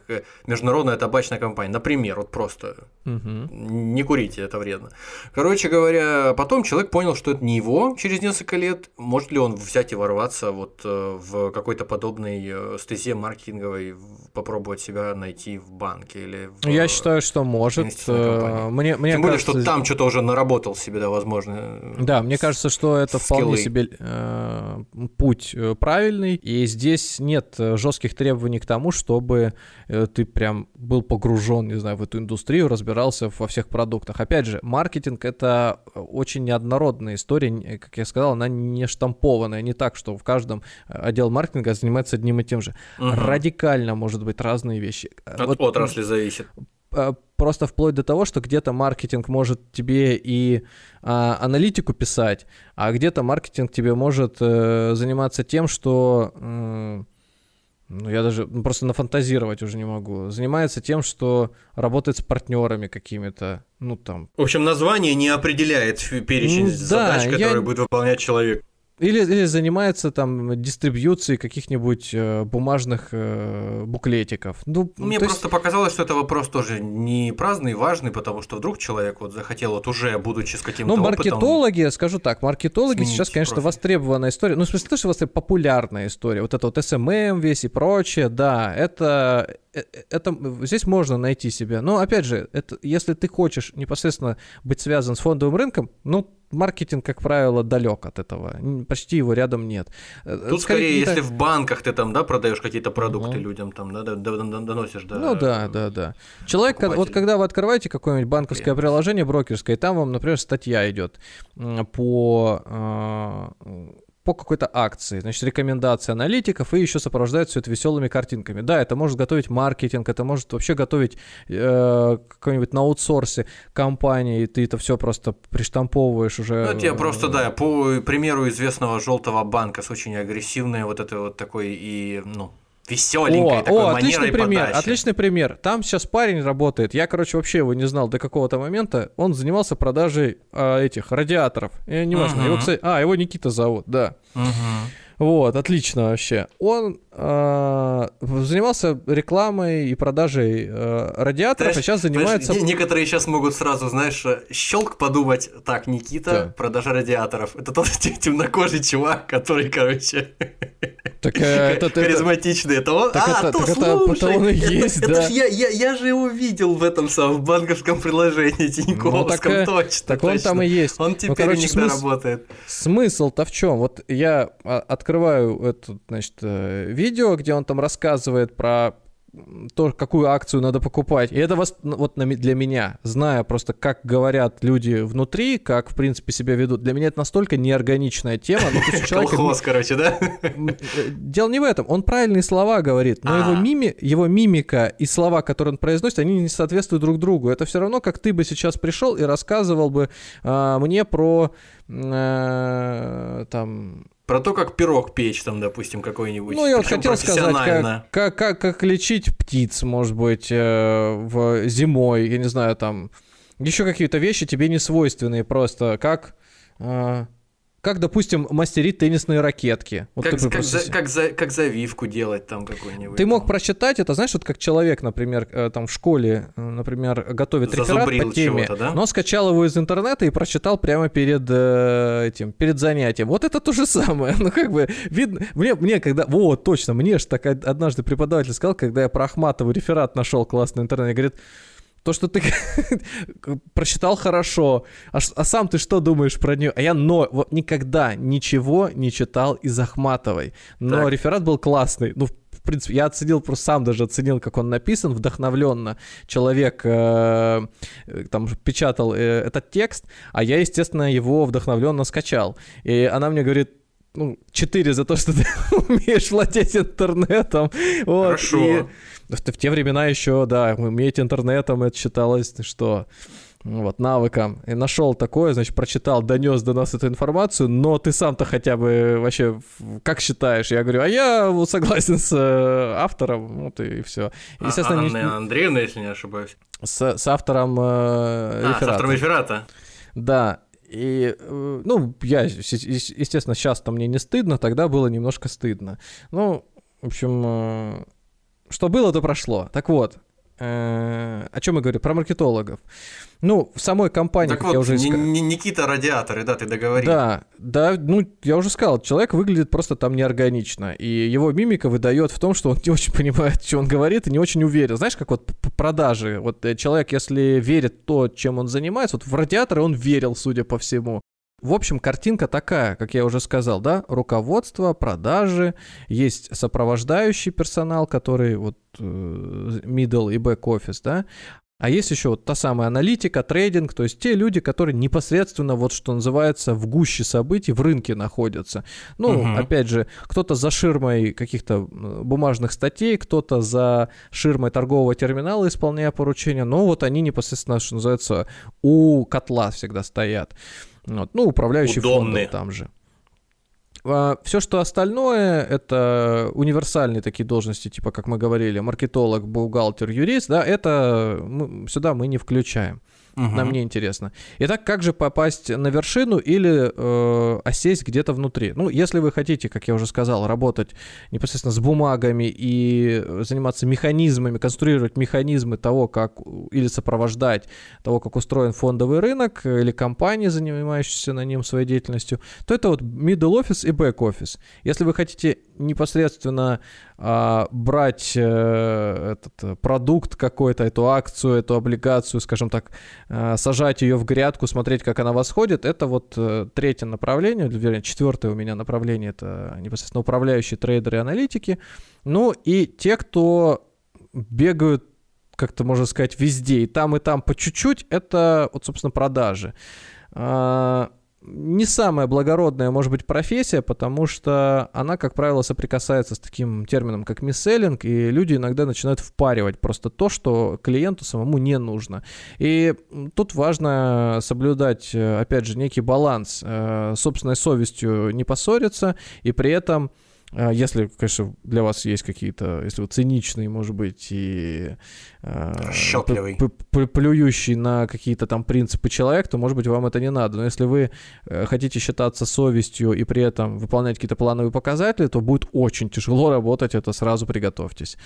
международная табачная компания, например, вот просто угу. не курите, это вредно. Короче говоря, потом человек понял, что это не его через несколько лет, может ли он взять и ворваться вот э, в какой-то подобной э, стезе маркетинговой, попробовать себя найти в банке или в Я считаю, что может. Э, мне, мне Тем более, что там что-то уже наработал себе, да, возможно. Да, мне кажется, что это скиллы. вполне себе э, путь путь э, правильный, и здесь нет э, жестких требований к тому, чтобы э, ты прям был погружен, не знаю, в эту индустрию, разбирался во всех продуктах. Опять же, маркетинг это очень неоднородная история, как я сказал, она не штампованная, не так, что в каждом отдел маркетинга занимается одним и тем же. Угу. Радикально может быть разные вещи. От вот, отрасли зависит просто вплоть до того, что где-то маркетинг может тебе и а, аналитику писать, а где-то маркетинг тебе может э, заниматься тем, что э, ну, я даже ну, просто нафантазировать уже не могу. Занимается тем, что работает с партнерами какими-то, ну там. В общем, название не определяет перечень да, задач, которые я... будет выполнять человек. Или, или занимается там дистрибьюцией каких-нибудь э, бумажных э, буклетиков. Ну, Мне просто есть... показалось, что это вопрос тоже не праздный, важный, потому что вдруг человек вот захотел вот уже, будучи с каким-то Ну, маркетологи, опытом, скажу так, маркетологи сейчас, конечно, профиль. востребованная история. Ну, в смысле, то, что востреб... популярная история. Вот это вот SMM весь и прочее, да, это, э, э, это здесь можно найти себя. Но, опять же, это, если ты хочешь непосредственно быть связан с фондовым рынком, ну, маркетинг, как правило, далек от этого. Почти его рядом нет. Э, Тут скорее, если в банках ты там, да, продаешь какие-то продукты угу. людям, там, да, доносишь, да. Ну да, да, да. Человек, вот когда вы открываете какое-нибудь банковское Клиент. приложение брокерское, и там вам, например, статья идет по а, по какой-то акции, значит, рекомендации аналитиков, и еще сопровождает все это веселыми картинками. Да, это может готовить маркетинг, это может вообще готовить э, какой-нибудь на аутсорсе компании, и ты это все просто приштамповываешь уже. Ну, это я просто, да, по примеру известного желтого банка с очень агрессивной вот этой вот такой и, ну, веселенькой о, такой о, отличный пример, подачи. отличный пример. Там сейчас парень работает. Я, короче, вообще его не знал до какого-то момента. Он занимался продажей а, этих радиаторов. Я не важно. Его, кстати, а, его Никита зовут, да. Угу. Вот, отлично вообще. Он э, занимался рекламой и продажей э, радиаторов, Знаешь, а сейчас занимается... знаешь, некоторые сейчас могут сразу, знаешь, щелк подумать, так, Никита, Да. продажа радиаторов. Это тот темнокожий чувак, который, короче, Так, э, это- это- харизматичный. Это он? Так а, это- то так это- слушай, это он и это- есть, это да. ж я, я, я же его видел в этом самом банковском приложении Тиньковском, э, точно, так он точно. там и есть. Он Ну, теперь короче, у них смысл- работает. Смысл-то в чем? Вот я а, открываю это, значит, э, видео, где он там рассказывает про то, какую акцию надо покупать. И это ну, вот для меня, зная просто, как говорят люди внутри, как, в принципе, себя ведут, для меня это настолько неорганичная тема. Ну, человека Колхоз, короче, да? Э, Дело не в этом. Он правильные слова говорит, но А. его, мими, его мимика и слова, которые он произносит, они не соответствуют друг другу. Это все равно, как ты бы сейчас пришел и рассказывал бы а, мне про э, там. Про то, как пирог печь, там, допустим, какой-нибудь. Ну, я вот хотел сказать, как, как, как, как лечить птиц, может быть, э, в зимой, я не знаю, там. Еще какие-то вещи тебе не свойственные просто. Как. э, как, допустим, мастерить теннисные ракетки. Вот Как, как, просто за- как, за- как завивку делать там какой-нибудь. Ты мог там. прочитать это, знаешь, вот как человек, например, э, там в школе, э, например, готовит реферат по теме, да? но скачал его из интернета и прочитал прямо перед э, этим, перед занятием. Вот это то же самое. Ну, как бы, видно, мне, мне когда, вот, точно, мне же так од- однажды преподаватель сказал, когда я про Ахматову реферат нашел классный в интернете, говорит, то, что ты прочитал хорошо, а, а сам ты что думаешь про нее? А я но, вот никогда ничего не читал из Ахматовой. Но Так. реферат был классный. Ну, в принципе, я оценил, просто сам даже оценил, как он написан, вдохновленно. Человек э, э, там печатал э, этот текст, а я, естественно, его вдохновленно скачал. И она мне говорит, ну, 4 за то, что ты умеешь владеть интернетом. Вот. Хорошо. И в, в те времена еще, да, уметь интернетом, это считалось, что ну, вот, навыком. И нашел такое, значит, прочитал, донес до нас эту информацию, но ты сам-то хотя бы вообще как считаешь? Я говорю, а я вот согласен с э, автором, вот и все. А- Естественно, не- Анна Андреевна, если не ошибаюсь. с, с автором э, А, с реферата. автором реферата. Да. И, э, ну, я, естественно, сейчас-то мне не стыдно, тогда было немножко стыдно. Ну, в общем, э, что было, то прошло. Так вот, э, о чем я говорю? Про маркетологов. Ну, в самой компании, Так как я вот, уже Ни- ска- Ни- Никита Радиаторы, да, ты договорил. Да, да, ну, я уже сказал, человек выглядит просто там неорганично, и его мимика выдает в том, что он не очень понимает, что он говорит, и не очень уверен. Знаешь, как вот продажи, вот э, человек, если верит то, чем он занимается, вот в радиаторы он верил, судя по всему. В общем, картинка такая, как я уже сказал, да, руководство, продажи, есть сопровождающий персонал, который вот э, middle и back office, да, а есть еще вот та самая аналитика, трейдинг, то есть те люди, которые непосредственно, вот что называется, в гуще событий в рынке находятся. Ну, Мгм. опять же, кто-то за ширмой каких-то э, бумажных статей, кто-то за ширмой торгового терминала, исполняя поручения, но вот они непосредственно, что называется, у котла всегда стоят. Вот. Ну, управляющий фондом там же. Все, что остальное, это универсальные такие должности, типа, как мы говорили, маркетолог, бухгалтер, юрист, да, это мы- сюда мы не включаем. Мгм. Нам не интересно. Итак, как же попасть на вершину или э, осесть где-то внутри? Ну, если вы хотите, как я уже сказал, работать непосредственно с бумагами и заниматься механизмами, конструировать механизмы того, как или сопровождать того, как устроен фондовый рынок или компании, занимающиеся на нем своей деятельностью, то это вот middle office и back office. Если вы хотите непосредственно а, брать э, этот э, продукт какой-то, эту акцию, эту облигацию, скажем так, э, сажать ее в грядку, смотреть, как она восходит, это вот э, третье направление, вернее, четвертое у меня направление, это непосредственно управляющие трейдеры и аналитики. Ну и те, кто бегают как-то можно сказать, везде, и там, и там по чуть-чуть, это вот, собственно, продажи. А, не самая благородная, может быть, профессия, потому что она, как правило, соприкасается с таким термином, как мисселлинг, и люди иногда начинают впаривать просто то, что клиенту самому не нужно. И тут важно соблюдать, опять же, некий баланс, э, собственной совестью не поссориться, и при этом если, конечно, для вас есть какие-то, если вы циничный, может быть, и э, плюющий на какие-то там принципы человек, то, может быть, вам это не надо. Но если вы э, хотите считаться совестью и при этом выполнять какие-то плановые показатели, то будет очень тяжело работать, это сразу приготовьтесь.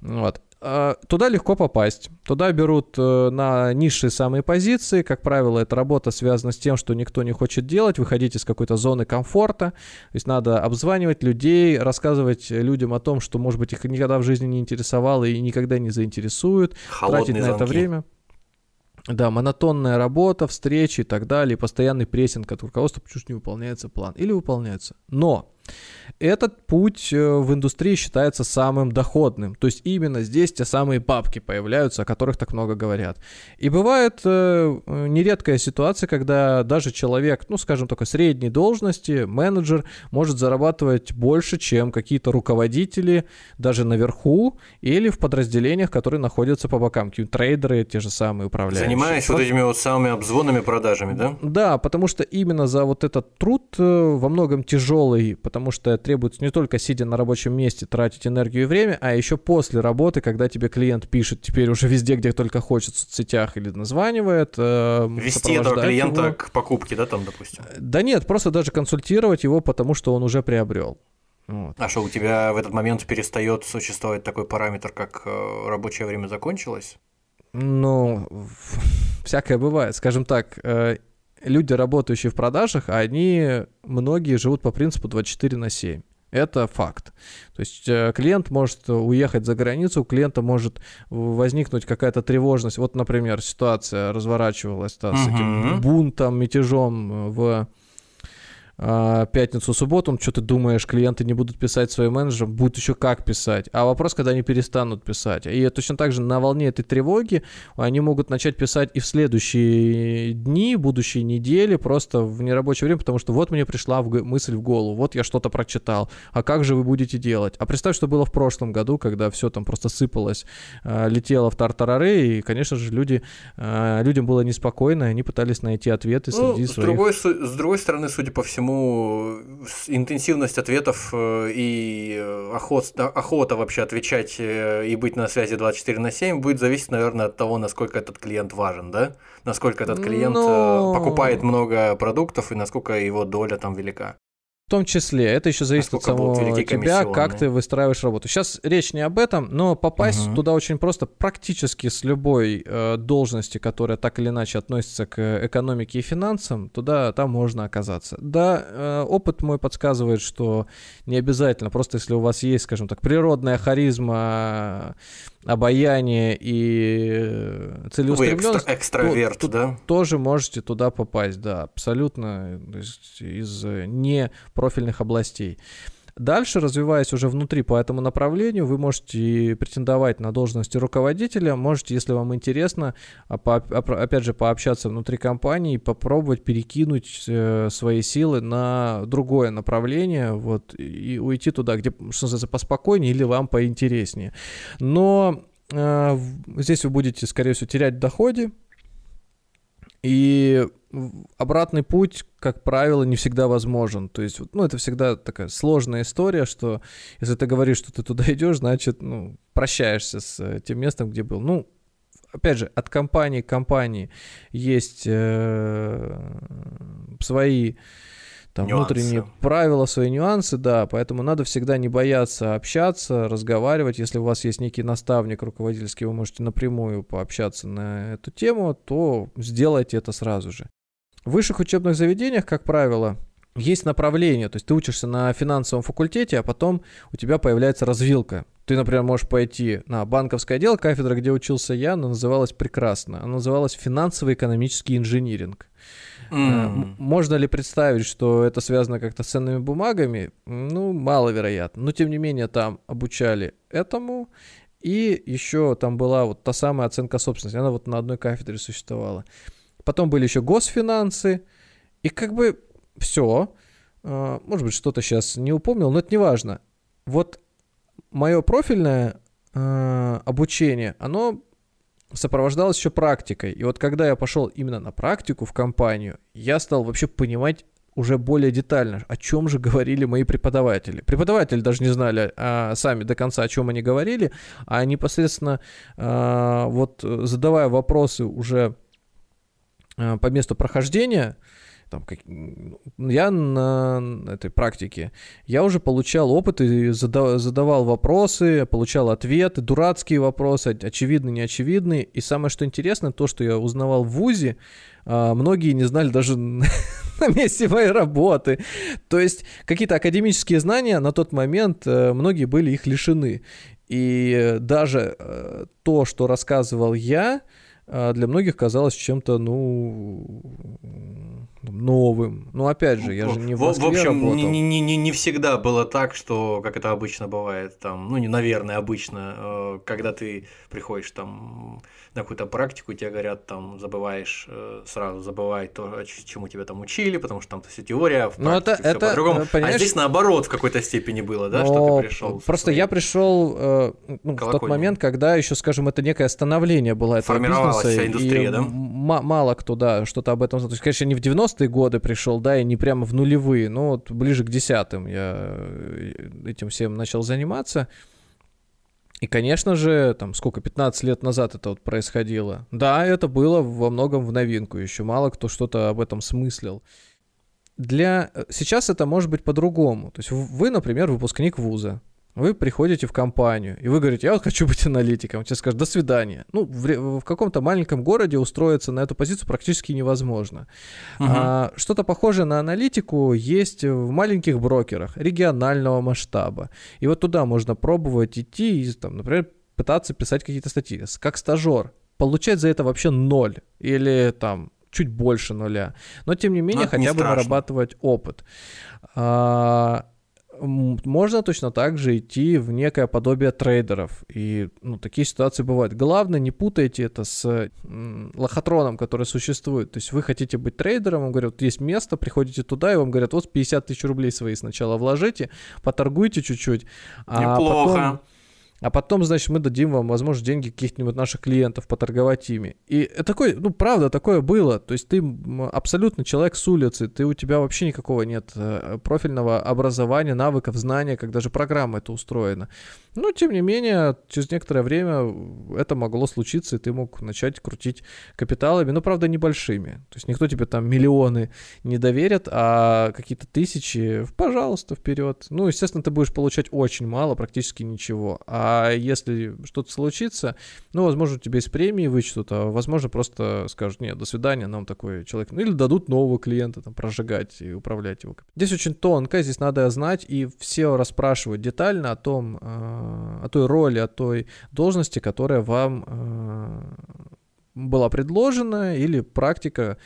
Вот. А, туда легко попасть. Туда берут э, на низшие самые позиции. Как правило, эта работа связана с тем, что никто не хочет делать, выходить из какой-то зоны комфорта. То есть надо обзванивать людей, рассказывать людям о том, что, может быть, их никогда в жизни не интересовало и никогда не заинтересует. Холодные тратить на звонки. это время. Да, монотонная работа, встречи и так далее, постоянный прессинг от руководства, почему не выполняется план. Или выполняется. Но этот путь э, в индустрии считается самым доходным. То есть именно здесь те самые бабки появляются, о которых так много говорят. И бывает э, нередкая ситуация, когда даже человек, ну скажем только средней должности, менеджер, может зарабатывать больше, чем какие-то руководители даже наверху или в подразделениях, которые находятся по бокам, какие трейдеры, те же самые управляющие. Занимаясь вот этими вот самыми обзвонами продажами, да? Да, потому что именно за вот этот труд э, во многом тяжелый, потому что требуется не только сидя на рабочем месте тратить энергию и время, а еще после работы, когда тебе клиент пишет теперь уже везде, где только хочет, в соцсетях или названивает. Э, Вести этого клиента его. к покупке, да, там, допустим? Да нет, просто даже консультировать его, потому что он уже приобрел. Вот. А что, у тебя в этот момент перестает существовать такой параметр, как э, рабочее время закончилось? Ну, всякое бывает. Скажем так, э, люди, работающие в продажах, они многие живут по принципу 24 на 7. Это факт. То есть э, клиент может уехать за границу, у клиента может возникнуть какая-то тревожность. Вот, например, ситуация разворачивалась да, с этим бунтом, мятежом в а, пятницу, субботу, ну, что ты думаешь, клиенты не будут писать своим менеджерам, будут еще как писать. А вопрос, когда они перестанут писать. И точно так же на волне этой тревоги они могут начать писать и в следующие дни, будущие недели, просто в нерабочее время, потому что вот мне пришла в мысль в голову, вот я что-то прочитал, а как же вы будете делать? А представь, что было в прошлом году, когда все там просто сыпалось, а, летело в тартарары, и, конечно же, люди, а, людям было неспокойно, они пытались найти ответы ну, среди с своих... Другой, с другой стороны, судя по всему, всему, интенсивность ответов э, и э, охот, охота вообще отвечать э, и быть на связи 24 на 7 будет зависеть, наверное, от того, насколько этот клиент важен, да? Насколько этот клиент Но... покупает много продуктов и насколько его доля там велика. В том числе, это еще зависит от самого тебя, как ты выстраиваешь работу. Сейчас речь не об этом, но попасть угу. туда очень просто практически с любой э, должности, которая так или иначе относится к экономике и финансам, туда там можно оказаться. Да, э, опыт мой подсказывает, что не обязательно, просто если у вас есть, скажем так, природная харизма, обаяние и э, целеустремленность, экстра, экстраверт, то, да? тоже можете туда попасть, да, абсолютно из непрофильных областей. Дальше, развиваясь уже внутри по этому направлению, вы можете претендовать на должности руководителя, можете, если вам интересно, а опять же, пообщаться внутри компании, попробовать перекинуть э, свои силы на другое направление, вот, и уйти туда, где, что называется, поспокойнее или вам поинтереснее. Но э, здесь вы будете, скорее всего, терять в доходе, и обратный путь, как правило, не всегда возможен. То есть, ну, это всегда такая сложная история, что если ты говоришь, что ты туда идешь, значит, ну, прощаешься с э, тем местом, где был. Ну, опять же, от компании к компании есть э, свои там нюансы. внутренние правила, свои нюансы, да, поэтому надо всегда не бояться общаться, разговаривать. Если у вас есть некий наставник руководительский, вы можете напрямую пообщаться на эту тему, то сделайте это сразу же. В высших учебных заведениях, как правило, есть направление, то есть ты учишься на финансовом факультете, а потом у тебя появляется развилка. Ты, например, можешь пойти на банковское дело, кафедра, где учился я, она называлась прекрасно. Она называлась финансово-экономический инжиниринг. Mm. Можно ли представить, что это связано как-то с ценными бумагами? Ну, маловероятно. Но, тем не менее, там обучали этому. И еще там была вот та самая оценка собственности. Она вот на одной кафедре существовала. Потом были еще госфинансы. И как бы все. А, может быть, что-то сейчас не упомнил, но это не важно. Вот мое профильное э, обучение, оно сопровождалось еще практикой. И вот когда я пошел именно на практику в компанию, я стал вообще понимать уже более детально, о чем же говорили мои преподаватели. Преподаватели даже не знали а, сами до конца, о чем они говорили, а непосредственно а, вот задавая вопросы уже а, по месту прохождения, там, как, я на этой практике, я уже получал опыт и задав, задавал вопросы, получал ответы, дурацкие вопросы, очевидные, неочевидные. И самое, что интересно, то, что я узнавал в ВУЗе, а, многие не знали даже на месте моей работы. То есть какие-то академические знания на тот момент, э, многие были их лишены. И даже э, то, что рассказывал я, а, для многих казалось чем-то, ну, новым. Ну, опять же, я же не в Москве В общем, работал. Не, не, не, не всегда было так, что, как это обычно бывает, там, ну, не, наверное, обычно, э, когда ты приходишь там на какую-то практику, тебе говорят, там, забываешь, э, сразу забывай то, чему тебя там учили, потому что там все теория, в ну, это, это, по-другому. Э, понимаешь? А здесь наоборот в какой-то степени было, да, Но что ты пришел. Просто я пришел э, ну, в тот момент, когда еще, скажем, это некое становление было этого бизнеса, вся индустрия, и да? мало кто, да, что-то об этом знал. То есть, конечно, не в 90-е годы пришел, да, и не прямо в нулевые, но вот ближе к десятым я э, этим всем начал заниматься. И, конечно же, там сколько, 15 лет назад это вот происходило. Да, это было во многом в новинку, еще мало кто что-то об этом смыслил. Для... Э, сейчас это может быть по-другому. То есть вы, например, выпускник вуза, вы приходите в компанию, и вы говорите, я вот хочу быть аналитиком. Тебе скажут, до свидания. Ну, в, в каком-то маленьком городе устроиться на эту позицию практически невозможно. Угу. А, что-то похожее на аналитику есть в маленьких брокерах регионального масштаба. И вот туда можно пробовать идти и, там, например, пытаться писать какие-то статьи. Как стажер. Получать за это вообще ноль. Или там чуть больше нуля. Но, тем не менее, Но хотя не бы страшно. нарабатывать опыт. А, можно точно так же идти в некое подобие трейдеров. И ну, такие ситуации бывают. Главное, не путайте это с лохотроном, который существует. То есть вы хотите быть трейдером, вам говорят, вот есть место, приходите туда, и вам говорят, вот 50 тысяч рублей свои сначала вложите, поторгуйте чуть-чуть. А Неплохо. Потом а потом, значит, мы дадим вам, возможно, деньги каких-нибудь наших клиентов, поторговать ими. И такое, ну, правда, такое было. То есть ты абсолютно человек с улицы, ты у тебя вообще никакого нет э, профильного образования, навыков, знания, как даже программа это устроена. Но, тем не менее, через некоторое время это могло случиться, и ты мог начать крутить капиталами, но, правда, небольшими. То есть никто тебе там миллионы не доверит, а какие-то тысячи, пожалуйста, вперед. Ну, естественно, ты будешь получать очень мало, практически ничего. А а если что-то случится, ну, возможно, тебе из премии вычтут, а возможно, просто скажут, нет, до свидания, нам такой человек. Ну, или дадут нового клиента, там, прожигать и управлять его. Здесь очень тонко, здесь надо знать и все расспрашивать детально о том, э, о той роли, о той должности, которая вам э, была предложена, или практика,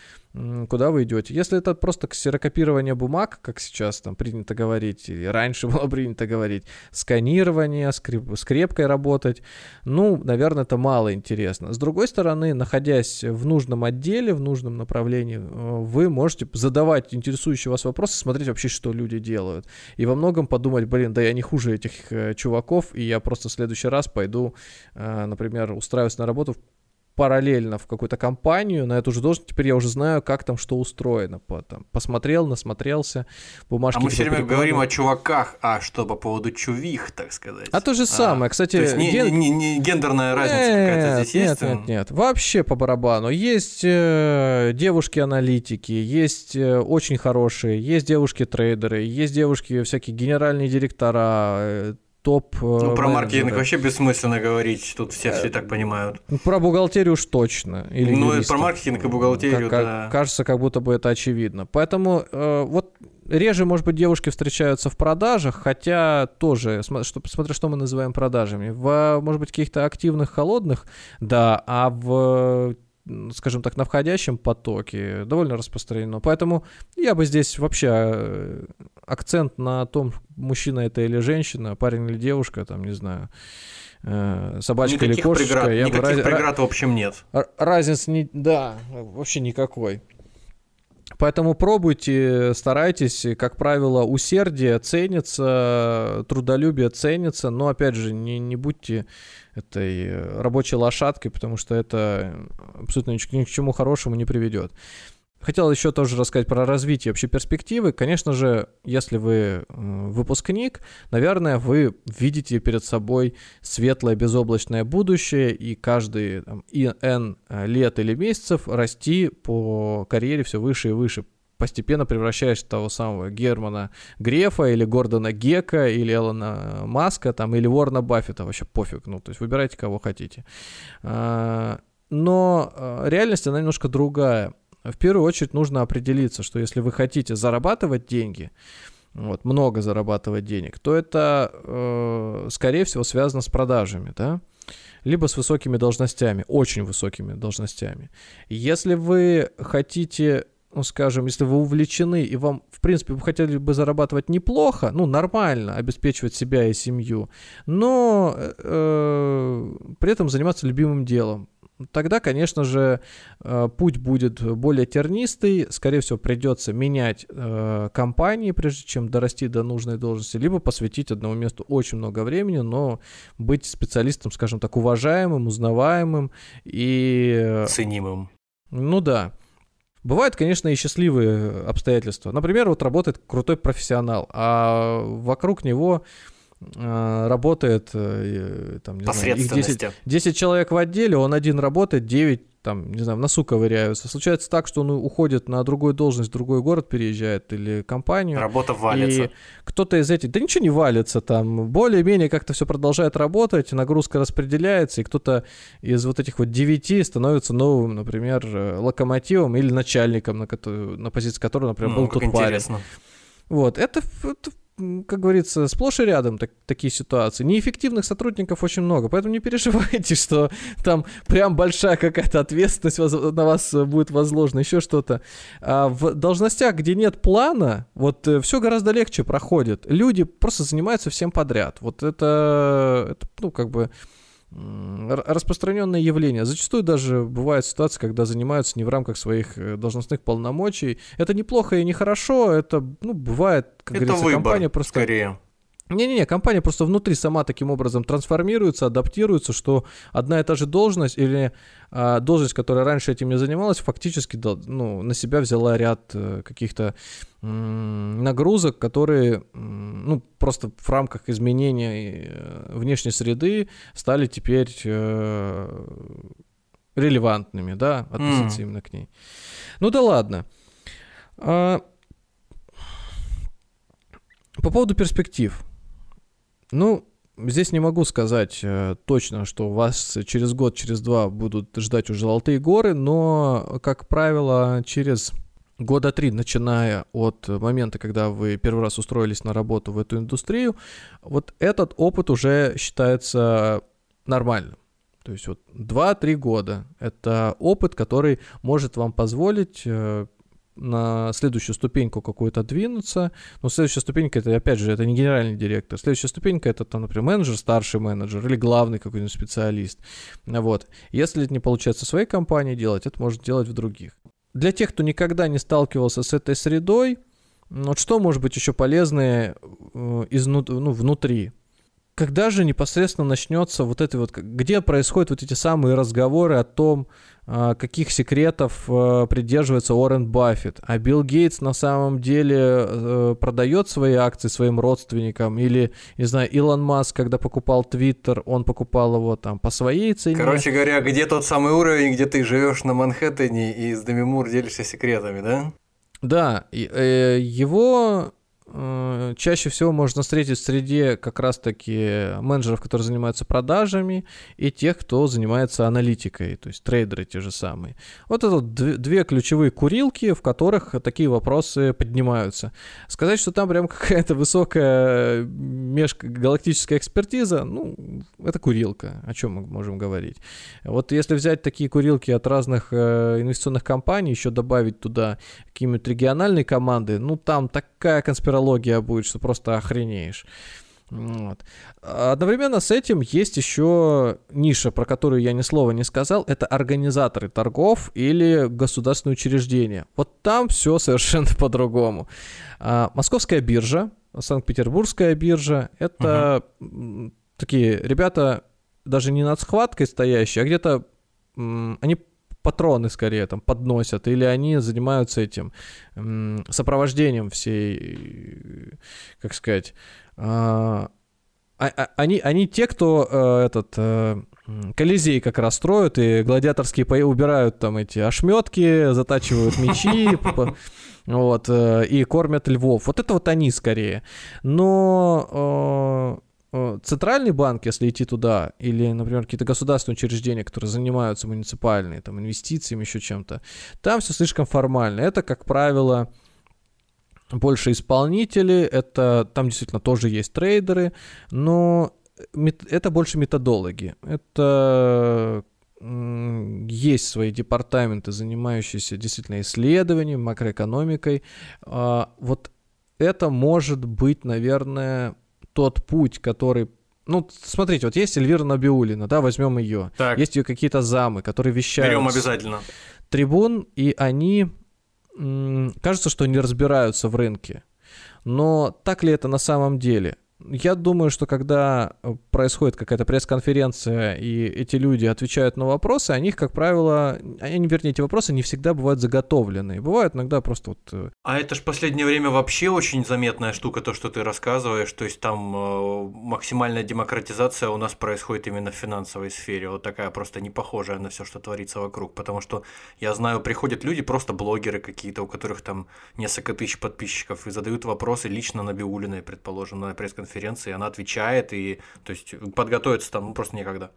куда вы идете. Если это просто ксерокопирование бумаг, как сейчас там принято говорить, и раньше было принято говорить, сканирование, скреп, скрепкой работать, ну, наверное, это мало интересно. С другой стороны, находясь в нужном отделе, в нужном направлении, э, вы можете задавать интересующие вас вопросы, смотреть вообще, что люди делают. И во многом подумать, блин, да я не хуже этих э, чуваков, и я просто в следующий раз пойду, э, например, устраиваться на работу в параллельно в какую-то компанию на эту же должность, теперь я уже знаю, как там что устроено. Там, посмотрел, насмотрелся, бумажки. А мы все время говорим о чуваках, а что по поводу чувих, так сказать? А то же самое, а, кстати. То есть не, ген... не, не, гендерная разница нет, какая-то здесь нет, есть? Нет, нет, нет, вообще по барабану. Есть э, девушки-аналитики, есть э, очень хорошие, есть девушки-трейдеры, есть девушки всякие генеральные директора, э, топ э, Ну, про маркетинг вообще бессмысленно говорить, тут все все так понимают. Ну, про бухгалтерию уж точно. Или ну, юристов. про маркетинг и бухгалтерию, как, да. Кажется, как будто бы это очевидно. Поэтому э, вот реже, может быть, девушки встречаются в продажах, хотя тоже, что, смотря что мы называем продажами. В, может быть, каких-то активных, холодных, да, а в скажем так, на входящем потоке довольно распространено. Поэтому я бы здесь вообще э, акцент на том, мужчина это или женщина, парень или девушка, там, не знаю, э, собачка никаких или кошечка. Преград, я никаких бы, преград, в общем, нет. Разницы, не, да, вообще никакой. Поэтому пробуйте, старайтесь. Как правило, усердие ценится, трудолюбие ценится, но, опять же, не, не будьте этой рабочей лошадкой, потому что это абсолютно ни, к чему хорошему не приведет. Хотел еще тоже рассказать про развитие вообще перспективы. Конечно же, если вы выпускник, наверное, вы видите перед собой светлое безоблачное будущее и каждые там, N лет или месяцев расти по карьере все выше и выше, постепенно превращаешь того самого Германа Грефа или Гордона Гека или Элона Маска там, или Уорна Баффета, вообще пофиг, ну, то есть выбирайте, кого хотите. А, но а, реальность, она немножко другая в первую очередь нужно определиться, что если вы хотите зарабатывать деньги, вот, много зарабатывать денег, то это, э, скорее всего, связано с продажами, да, либо с высокими должностями, очень высокими должностями. Если вы хотите, ну, скажем, если вы увлечены и вам, в принципе, вы хотели бы зарабатывать неплохо, ну, нормально, обеспечивать себя и семью, но э, при этом заниматься любимым делом, тогда, конечно же, э, путь будет более тернистый, скорее всего, придется менять э, компании, прежде чем дорасти до нужной должности, либо посвятить одному месту очень много времени, но быть специалистом, скажем так, уважаемым, узнаваемым и... Э, Ценимым. Ну да. Бывают, конечно, и счастливые обстоятельства. Например, вот работает крутой профессионал, а вокруг него а, работает, э, там, не знаю, их 10, 10 человек в отделе, он один работает, 9 там, не знаю, в носу ковыряются. Случается так, что он уходит на другую должность, в другой город переезжает или компанию. Работа валится. И кто-то из этих, да ничего не валится там, более-менее как-то все продолжает работать, нагрузка распределяется, и кто-то из вот этих вот девяти становится новым, например, э, локомотивом или начальником, на, на позиции которого, например, ну, был тот интересно. парень. Вот, это, это как говорится, сплошь и рядом так, такие ситуации. Неэффективных сотрудников очень много, поэтому не переживайте, что там прям большая какая-то ответственность на вас будет возложена, еще что-то. А в должностях, где нет плана, вот э, все гораздо легче проходит. Люди просто занимаются всем подряд. Вот это, это ну, как бы распространенное явление. Зачастую даже бывает ситуация, когда занимаются не в рамках своих э, должностных полномочий. Это неплохо и нехорошо, это, ну, бывает, как это говорится, выбор, компания просто... скорее. Не-не-не, компания просто внутри сама таким образом трансформируется, адаптируется, что одна и та же должность или а, должность, которая раньше этим не занималась, фактически ну, на себя взяла ряд э, каких-то нагрузок, которые ну, просто в рамках изменения э, внешней среды стали теперь э, релевантными, да, относиться mm. именно к ней. Ну да ладно. А, по поводу перспектив. Ну, здесь не могу сказать э, точно, что вас через год, через два будут ждать уже золотые горы, но, как правило, через года три, начиная от момента, когда вы первый раз устроились на работу в эту индустрию, вот этот опыт уже считается нормальным. То есть вот 2-3 года — это опыт, который может вам позволить э, на следующую ступеньку какую-то двинуться. Но следующая ступенька это, опять же, это не генеральный директор. Следующая ступенька это, там, например, менеджер, старший менеджер или главный какой-нибудь специалист. Вот. Если это не получается в своей компании делать, это можно делать в других. Для тех, кто никогда не сталкивался с этой средой, вот что может быть еще полезное э, изнут, ну, внутри? Когда же непосредственно начнется вот это вот, где происходят вот эти самые разговоры о том, а, каких секретов э, придерживается Уоррен Баффет. А Билл Гейтс на самом деле э, продает свои акции своим родственникам. Или, не знаю, Илон Маск, когда покупал Твиттер, он покупал его там по своей цене. Короче говоря, где тот самый уровень, где ты живешь на Манхэттене и с Деми Мур делишься секретами, да? Да, э, его чаще всего можно встретить в среде как раз-таки менеджеров, которые занимаются продажами, и тех, кто занимается аналитикой, то есть трейдеры те же самые. Вот это две ключевые курилки, в которых такие вопросы поднимаются. Сказать, что там прям какая-то высокая межгалактическая экспертиза, ну, это курилка, о чем мы можем говорить. Вот если взять такие курилки от разных э, инвестиционных компаний, еще добавить туда какие-нибудь региональные команды, ну, там такая конспирация конспирология будет, что просто охренеешь. Вот. Одновременно с этим есть еще ниша, про которую я ни слова не сказал, это организаторы торгов или государственные учреждения. Вот там все совершенно по-другому. А, Московская биржа, Санкт-Петербургская биржа, это угу. такие ребята даже не над схваткой стоящие, а где-то они патроны скорее там подносят, или они занимаются этим сопровождением всей, как сказать, а, а, а, они, они те, кто э, этот э, Колизей как раз строят, и гладиаторские пои убирают там эти ошметки, затачивают мечи, вот, э, и кормят львов. Вот это вот они скорее. Но центральный банк, если идти туда, или, например, какие-то государственные учреждения, которые занимаются муниципальными, там, инвестициями, еще чем-то, там все слишком формально. Это, как правило, больше исполнители, это там действительно тоже есть трейдеры, но это больше методологи. Это есть свои департаменты, занимающиеся действительно исследованием, макроэкономикой. А, вот это может быть, наверное, тот путь, который ну, смотрите, вот есть Эльвира Набиулина, да, возьмем ее. Так. Есть ее какие-то замы, которые вещают. Берем обязательно. Трибун, и они кажется, что не разбираются в рынке. Но так ли это на самом деле? Я думаю, что когда э, происходит какая-то пресс-конференция, и эти люди отвечают на вопросы, они, как правило, они, вернее, эти вопросы не всегда бывают заготовленные. Бывают иногда просто вот... Э, а это ж последнее время вообще очень заметная штука, то, что ты рассказываешь. То есть там э, максимальная демократизация у нас происходит именно в финансовой сфере. Вот такая просто не похожая на все, что творится вокруг. Потому что я знаю, приходят люди, просто блогеры какие-то, у которых там несколько тысяч подписчиков, и задают вопросы лично на Биулиной, предположим, на пресс-конференции конференции, она отвечает, и то есть подготовиться там ну, просто некогда.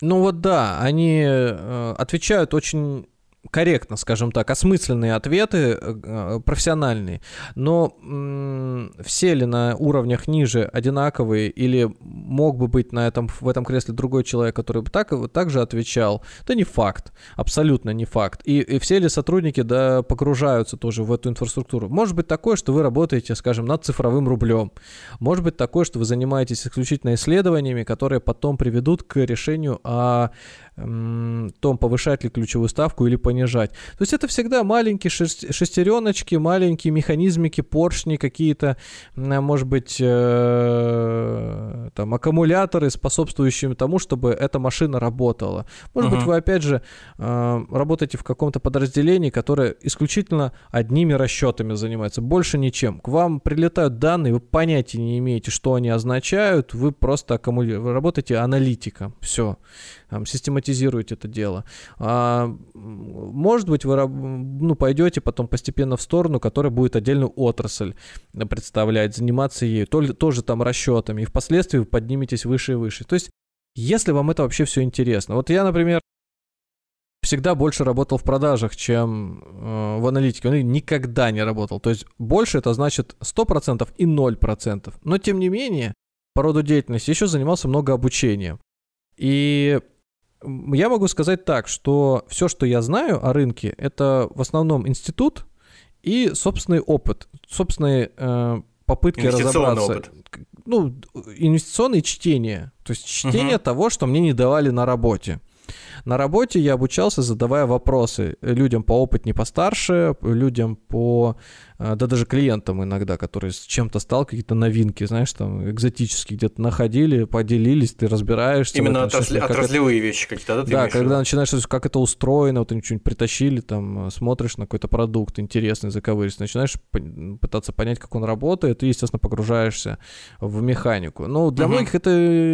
Ну вот да, они э, отвечают очень корректно, скажем так, осмысленные ответы, э, профессиональные, но все ли на уровнях ниже одинаковые или мог бы быть на этом, в этом кресле другой человек, который бы так, так же отвечал, это не факт, абсолютно не факт. И, и все ли сотрудники да, погружаются тоже в эту инфраструктуру? Может быть такое, что вы работаете, скажем, над цифровым рублем. Может быть такое, что вы занимаетесь исключительно исследованиями, которые потом приведут к решению о том, повышать ли ключевую ставку или понижать. То есть это всегда маленькие шестереночки, маленькие механизмики, поршни какие-то, может быть, э, там, аккумуляторы, способствующие тому, чтобы эта машина работала. Может uh-huh. быть, вы, опять же, э, работаете в каком-то подразделении, которое исключительно одними расчетами занимается, больше ничем. К вам прилетают данные, вы понятия не имеете, что они означают, вы просто аккумулируете, вы работаете аналитиком, все там, систематизируете это дело. А, может быть, вы ну, пойдете потом постепенно в сторону, которая будет отдельную отрасль представлять, заниматься ею, то, тоже там расчетами, и впоследствии вы подниметесь выше и выше. То есть, если вам это вообще все интересно. Вот я, например, всегда больше работал в продажах, чем э, в аналитике. Он никогда не работал. То есть больше это значит 100% и 0%. Но тем не менее, по роду деятельности еще занимался много обучением. И я могу сказать так, что все, что я знаю о рынке, это в основном институт и собственный опыт, собственные э, попытки разобраться. Опыт. Ну, инвестиционные чтения. То есть чтение угу. того, что мне не давали на работе. На работе я обучался, задавая вопросы людям по опытнее постарше, людям по а, да даже клиентам иногда, которые с чем-то стал, какие-то новинки, знаешь, там экзотические где-то находили, поделились, ты разбираешься. Именно отрасли, отраслевые это... вещи какие-то, да? да, когда начинаешь, как это устроено, вот они что-нибудь притащили, там, смотришь на какой-то продукт интересный, заковыристый, начинаешь пытаться понять, как он работает, и, естественно, погружаешься в механику. Но для угу. многих это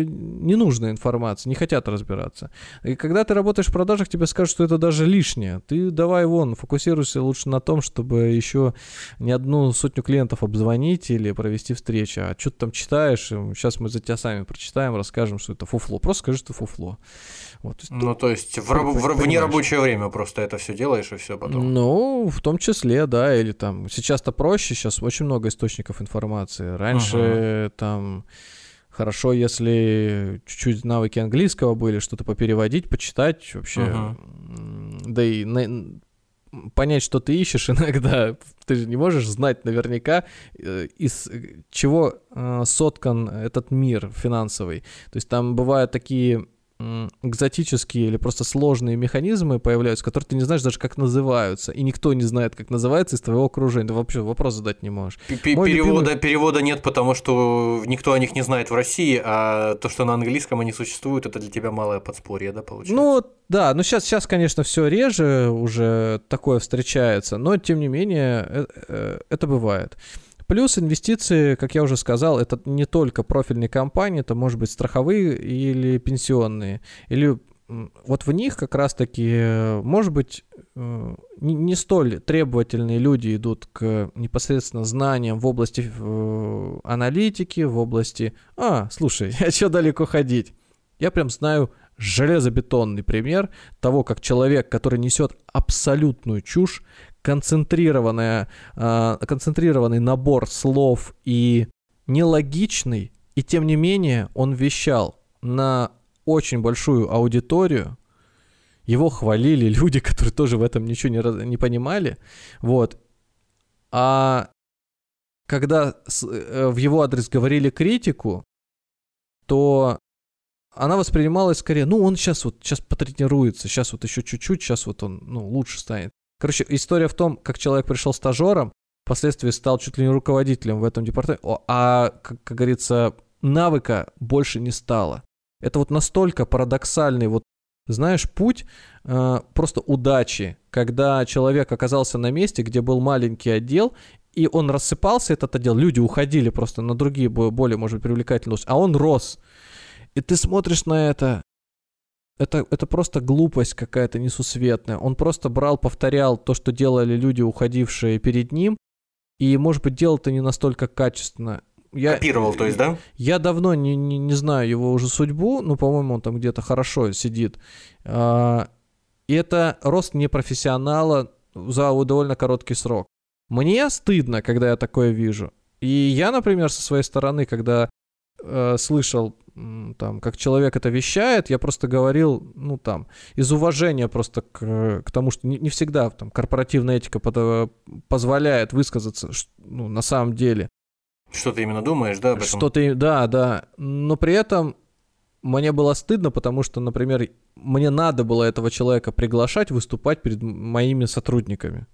ненужная информация, не хотят разбираться. И когда ты работаешь в продажах, тебе скажут, что это даже лишнее. Ты давай вон, фокусируйся лучше на том, чтобы еще не одну сотню клиентов обзвонить или провести встречу, а что ты там читаешь, сейчас мы за тебя сами прочитаем, расскажем, что это фуфло. Просто скажи, что фуфло. Вот, ну, то есть в, раб- в, в нерабочее время просто это все делаешь и все потом. Ну, в том числе, да, или там сейчас-то проще, сейчас очень много источников информации. Раньше uh-huh. там хорошо, если чуть-чуть навыки английского были, что-то попереводить, почитать вообще. Uh-huh. Да и на, понять, что ты ищешь иногда. Ты же не можешь знать наверняка, э, из чего э, соткан этот мир финансовый. То есть там бывают такие экзотические или просто сложные механизмы появляются, которые ты не знаешь даже, как называются. И никто не знает, как называется из твоего окружения. Ты вообще вопрос задать не можешь. Перевода, любимый... перевода нет, потому что никто о них не знает в России, а то, что на английском они существуют, это для тебя малое подспорье, да, получается? Ну, да, ну сейчас, сейчас, конечно, все реже уже такое встречается, но тем не менее э, э, это бывает. Плюс инвестиции, как я уже сказал, это не только профильные компании, это может быть страховые или пенсионные. Или вот в них как раз-таки, может быть, э, не столь требовательные люди идут к непосредственно знаниям в области э, аналитики, в области... А, слушай, а что далеко ходить? Я прям знаю железобетонный пример того, как человек, который несет абсолютную чушь, концентрированная, концентрированный набор слов и нелогичный, и тем не менее он вещал на очень большую аудиторию, его хвалили люди, которые тоже в этом ничего не, не понимали, вот, а когда с, э, в его адрес говорили критику, то она воспринималась скорее, ну, он сейчас вот, сейчас потренируется, сейчас вот еще чуть-чуть, сейчас вот он, ну, лучше станет. Короче, история в том, как человек пришел стажером, впоследствии стал чуть ли не руководителем в этом департаменте, а, как, как говорится, навыка больше не стало. Это вот настолько парадоксальный вот, знаешь, путь э, просто удачи, когда человек оказался на месте, где был маленький отдел, и он рассыпался, этот отдел, люди уходили просто на другие более, может быть, привлекательные, а он рос. И ты смотришь на это, это, это просто глупость какая-то несусветная. Он просто брал, повторял то, что делали люди, уходившие перед ним, и, может быть, делал это не настолько качественно. Я, Копировал, то есть, да? Я давно не, не, не знаю его уже судьбу, но, по-моему, он там где-то хорошо сидит. А, и это рост непрофессионала за довольно короткий срок. Мне стыдно, когда я такое вижу. И я, например, со своей стороны, когда э, слышал там, как человек это вещает, я просто говорил, ну, там, из уважения просто к, к тому, что не, не всегда там корпоративная этика под, позволяет высказаться, ну, на самом деле. Что ты именно думаешь, да, об этом? Что ты, да, да, но при этом мне было стыдно, потому что, например, мне надо было этого человека приглашать выступать перед моими сотрудниками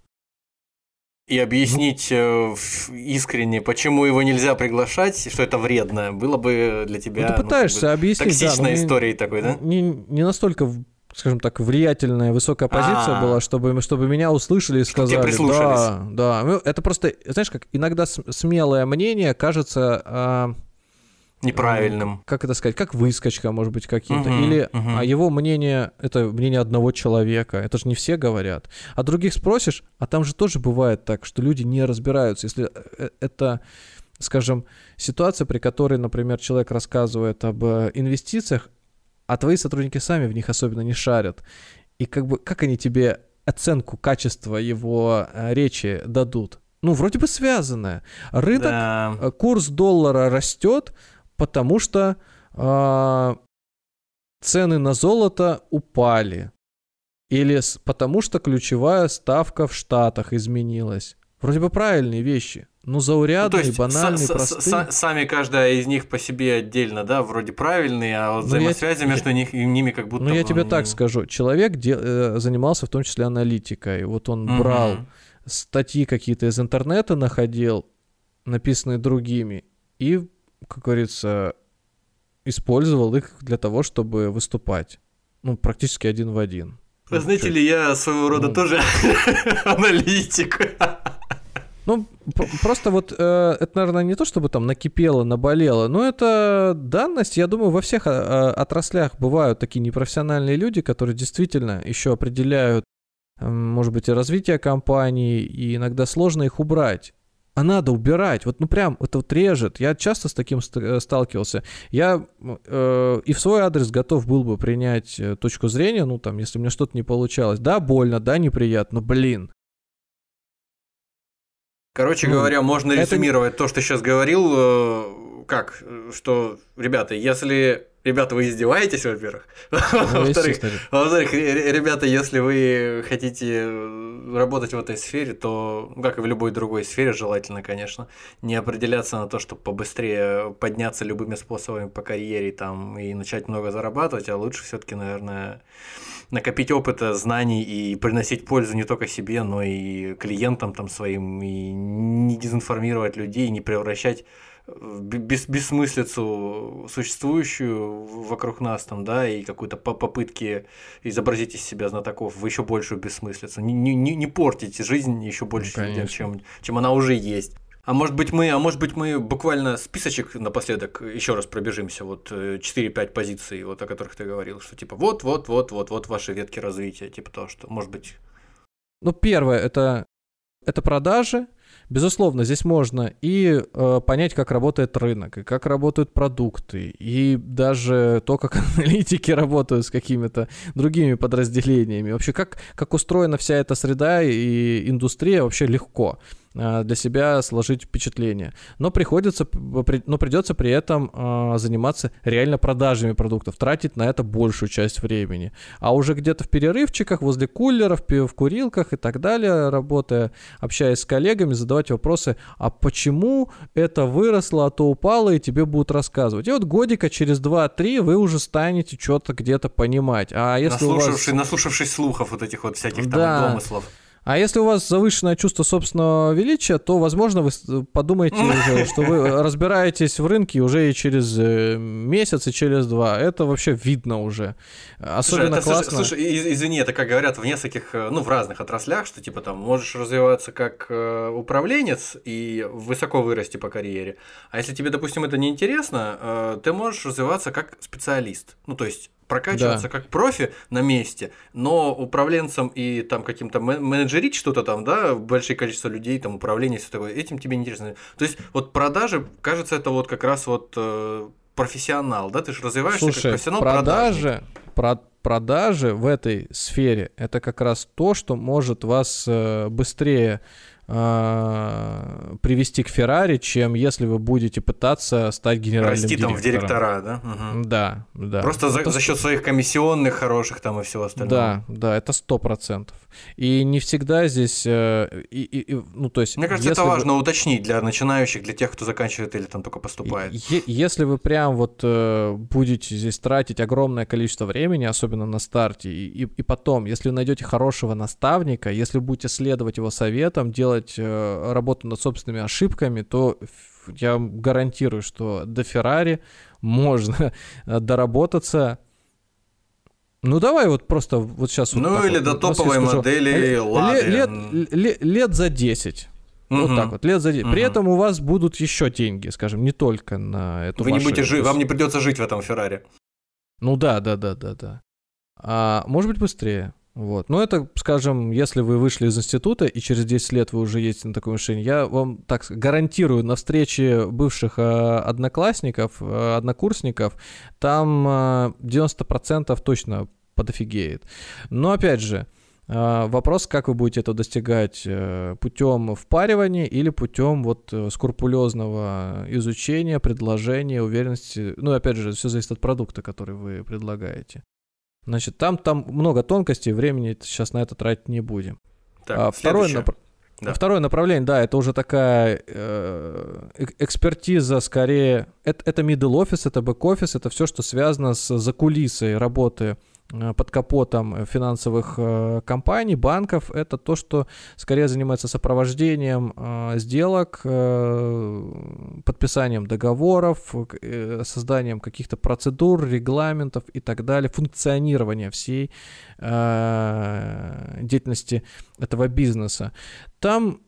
и объяснить э, искренне, почему его нельзя приглашать, что это вредно, было бы для тебя... Ну, ты пытаешься ну, как бы, объяснить, Токсичной да, историей такой, да? Не, не настолько скажем так, влиятельная высокая позиция А-а-а. была, чтобы, чтобы меня услышали и сказали, да, да. Ну, это просто, знаешь, как иногда смелое мнение кажется а, неправильным. Как это сказать? Как выскочка, может быть, каким-то. Угу, Или угу. а его мнение это мнение одного человека. Это же не все говорят. А других спросишь, а там же тоже бывает так, что люди не разбираются. Если э, это, скажем, ситуация, при которой, например, человек рассказывает об э, инвестициях, а твои сотрудники сами в них особенно не шарят. И как бы как они тебе оценку качества его э, речи дадут? Ну, вроде бы связанное. Рынок, да. курс доллара растет, потому что э, цены на золото упали. Или с, потому что ключевая ставка в Штатах изменилась. Вроде бы правильные вещи. Ну, заурядные, ну, банальные, простые. Сами каждая из них по себе отдельно, да, вроде правильные, а вот ну, взаимосвязи я, между них, ними как будто... Ну, я тебе так скажу. Человек де, э, занимался в том числе аналитикой. Вот он угу. брал статьи какие-то из интернета, находил, написанные другими, и как говорится, использовал их для того, чтобы выступать. Ну, практически один в один. Вы знаете ли, я своего рода ну, тоже аналитик. Ну, просто вот э, это, наверное, не то, чтобы там накипело, наболело, но это данность. Я думаю, во всех э, отраслях бывают такие непрофессиональные люди, которые действительно еще определяют, э, может быть, и развитие компании, и иногда сложно их убрать а надо убирать. Вот, ну прям, это вот режет. Я часто с таким э, сталкивался. Я э, и в свой адрес готов был бы принять э, точку зрения, ну там, если мне что-то не получалось. Да, больно, да, неприятно, блин. Короче ну, говоря, можно это... резюмировать то, что сейчас говорил, э, как, что, ребята, если ребята, вы издеваетесь, во-первых. Ну, во-вторых, во-вторых, ребята, если вы хотите работать в этой сфере, то, ну, как и в любой другой сфере, желательно, конечно, не определяться на то, чтобы побыстрее подняться любыми способами по карьере там и начать много зарабатывать, а лучше все-таки, наверное, накопить опыта, знаний и приносить пользу не только себе, но и клиентам там своим, и не дезинформировать людей, не превращать бес, бессмыслицу существующую вокруг нас там, да, и какую-то попытки изобразить из себя знатоков в еще большую бессмыслицу. Не, не, не портить жизнь еще больше, ну, чем, чем она уже есть. А может быть мы, а может быть мы буквально списочек напоследок еще раз пробежимся, вот 4-5 э, позиций, вот о которых ты говорил, что типа вот, вот, вот, вот, вот ваши ветки развития, типа того, что может быть. Ну первое это это продажи, Безусловно, здесь можно и э, понять, как работает рынок, и как работают продукты, и даже то, как аналитики работают с какими-то другими подразделениями. Вообще, как, как устроена вся эта среда и индустрия, вообще легко. А, для себя сложить впечатление. Но приходится, но придется при этом а, заниматься реально продажами продуктов, тратить на это большую часть времени. А уже где-то в перерывчиках, возле кулеров, в курилках и так далее, работая, общаясь с коллегами, задавать вопросы, а почему это выросло, а то упало, и тебе будут рассказывать. И вот годика через 2-3 вы уже станете что-то где-то понимать. А если наслушавшись, вас... наслушавшись слухов вот этих вот всяких там да. домыслов. А если у вас завышенное чувство собственного величия, то, возможно, вы подумаете уже, что вы разбираетесь в рынке уже и через э, месяц, и через два. Это вообще видно уже. Особенно слушай, это, классно. Слушай, извини, это как говорят в нескольких, э, ну, в разных отраслях, что типа там можешь развиваться как э, управленец и высоко вырасти по карьере. А если тебе, допустим, это не интересно, ты можешь развиваться как специалист. Ну, то есть прокачиваться да. как профи на месте, но управленцем и там каким-то менеджерить что-то там, да, большое количество людей, там управление, все такое, этим тебе интересно. То есть вот продажи, кажется, это вот как раз вот э, профессионал, да, ты же развиваешься Слушай, как профессионал продажи, про продажи в этой сфере это как раз то, что может вас э, быстрее э, привести к Феррари, чем если вы будете пытаться стать генеральным Расти директором. там в директора, да? Угу. Да, да. Просто за, за счет своих комиссионных хороших там и всего остального. Да, да, это сто процентов. И не всегда здесь, э, и, и, ну то есть. Мне кажется, это важно вы... уточнить для начинающих, для тех, кто заканчивает или там только поступает. Е- если вы прям вот э, будете здесь тратить огромное количество времени, особенно на старте, и, и, и потом, если найдете хорошего наставника, если будете следовать его советам, делать э, работу над собственными ошибками, то я гарантирую, что до Феррари можно доработаться ну давай вот просто вот сейчас. Ну вот или вот, до топовой модели Лады. Лет, лет, лет за 10. Угу. Вот так вот, лет за 10. Угу. При этом у вас будут еще деньги, скажем, не только на эту Вы машину. не будете жить, вам не придется жить в этом Феррари. Ну да, да, да, да, да. А может быть быстрее. Вот. Но это, скажем, если вы вышли из института и через 10 лет вы уже едете на такой машине, я вам так гарантирую, на встрече бывших э, одноклассников, э, однокурсников, там э, 90% точно подофигеет. Но опять же, Вопрос, как вы будете это достигать э, путем впаривания или путем вот э, скрупулезного изучения, предложения, уверенности. Ну, опять же, все зависит от продукта, который вы предлагаете. Значит, там, там много тонкостей, времени сейчас на это тратить не будем. Так, а, второе, нап... да. второе направление, да, это уже такая э, экспертиза скорее. Это, это middle office, это back office, это все, что связано с закулисой работы Э, под капотом финансовых э, компаний, банков, это то, что скорее занимается сопровождением э, сделок, подписанием договоров, созданием каких-то процедур, регламентов и так далее, функционирования всей деятельности этого бизнеса. Там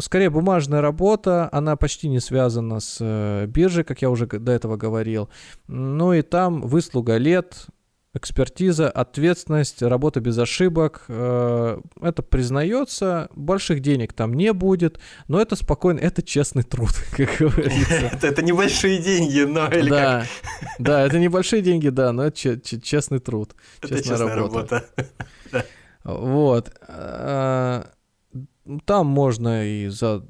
скорее бумажная работа, она почти не связана с биржей, как я уже до этого говорил. Ну и там выслуга лет, экспертиза, ответственность, работа без ошибок. Э, это признается, больших денег там не будет, но это спокойно, это честный труд, как говорится. Это небольшие деньги, но или Да, да, это небольшие деньги, да, но это честный труд, честная работа. Вот. Э, там можно и за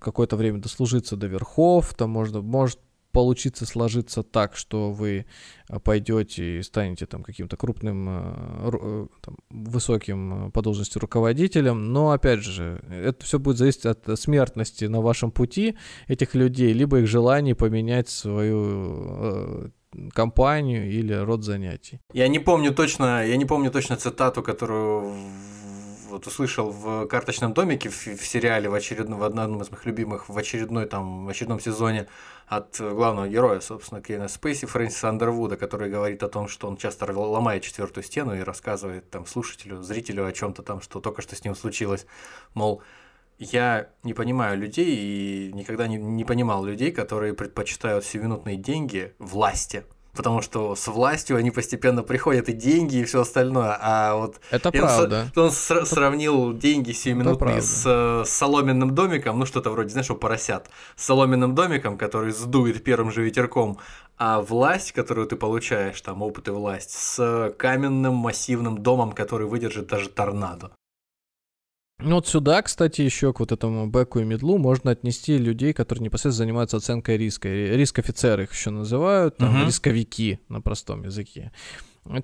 какое-то время дослужиться до верхов, там можно, может получиться сложиться так, что вы э, пойдете и станете там каким-то крупным, э, там, высоким по должности руководителем, но опять же, это все будет зависеть от смертности на вашем пути этих людей, либо их желания поменять свою компанию или род занятий. Я не помню точно, я не помню точно цитату, которую вот услышал в карточном домике в, в сериале в очередном, в одном из моих любимых, в очередной там, в очередном сезоне от главного героя, собственно, Кейна Спейси, Фрэнсиса Андервуда, который говорит о том, что он часто ломает четвертую стену и рассказывает там слушателю, зрителю о чем-то там, что только что с ним случилось. Мол, я не понимаю людей и никогда не, не понимал людей, которые предпочитают сиюминутные деньги власти – потому что с властью они постепенно приходят и деньги и все остальное, а вот это правда. Он, он с- сравнил деньги сиюминутные с, с соломенным домиком, ну что-то вроде, знаешь, у поросят, с соломенным домиком, который сдует первым же ветерком, а власть, которую ты получаешь, там опыт и власть, с каменным массивным домом, который выдержит даже торнадо. Ну вот сюда, кстати, еще к вот этому бэку и медлу можно отнести людей, которые непосредственно занимаются оценкой риска. Риск-офицеры их еще называют, там, uh-huh. рисковики на простом языке.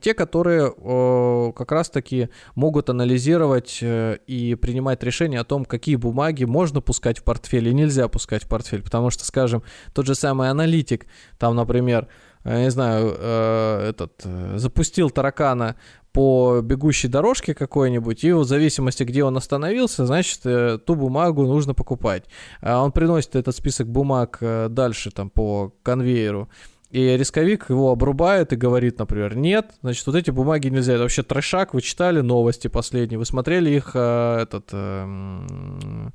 Те, которые о, как раз-таки могут анализировать э, и принимать решения о том, какие бумаги можно пускать в портфель и нельзя пускать в портфель. Потому что, скажем, тот же самый аналитик, там, например, я не знаю, э, этот, э, запустил таракана по бегущей дорожке какой-нибудь, и в зависимости, где он остановился, значит, э, ту бумагу нужно покупать. А он приносит этот список бумаг э, дальше там по конвейеру, и рисковик его обрубает и говорит, например, нет, значит, вот эти бумаги нельзя. Это вообще трешак, вы читали новости последние, вы смотрели их, э, этот, э,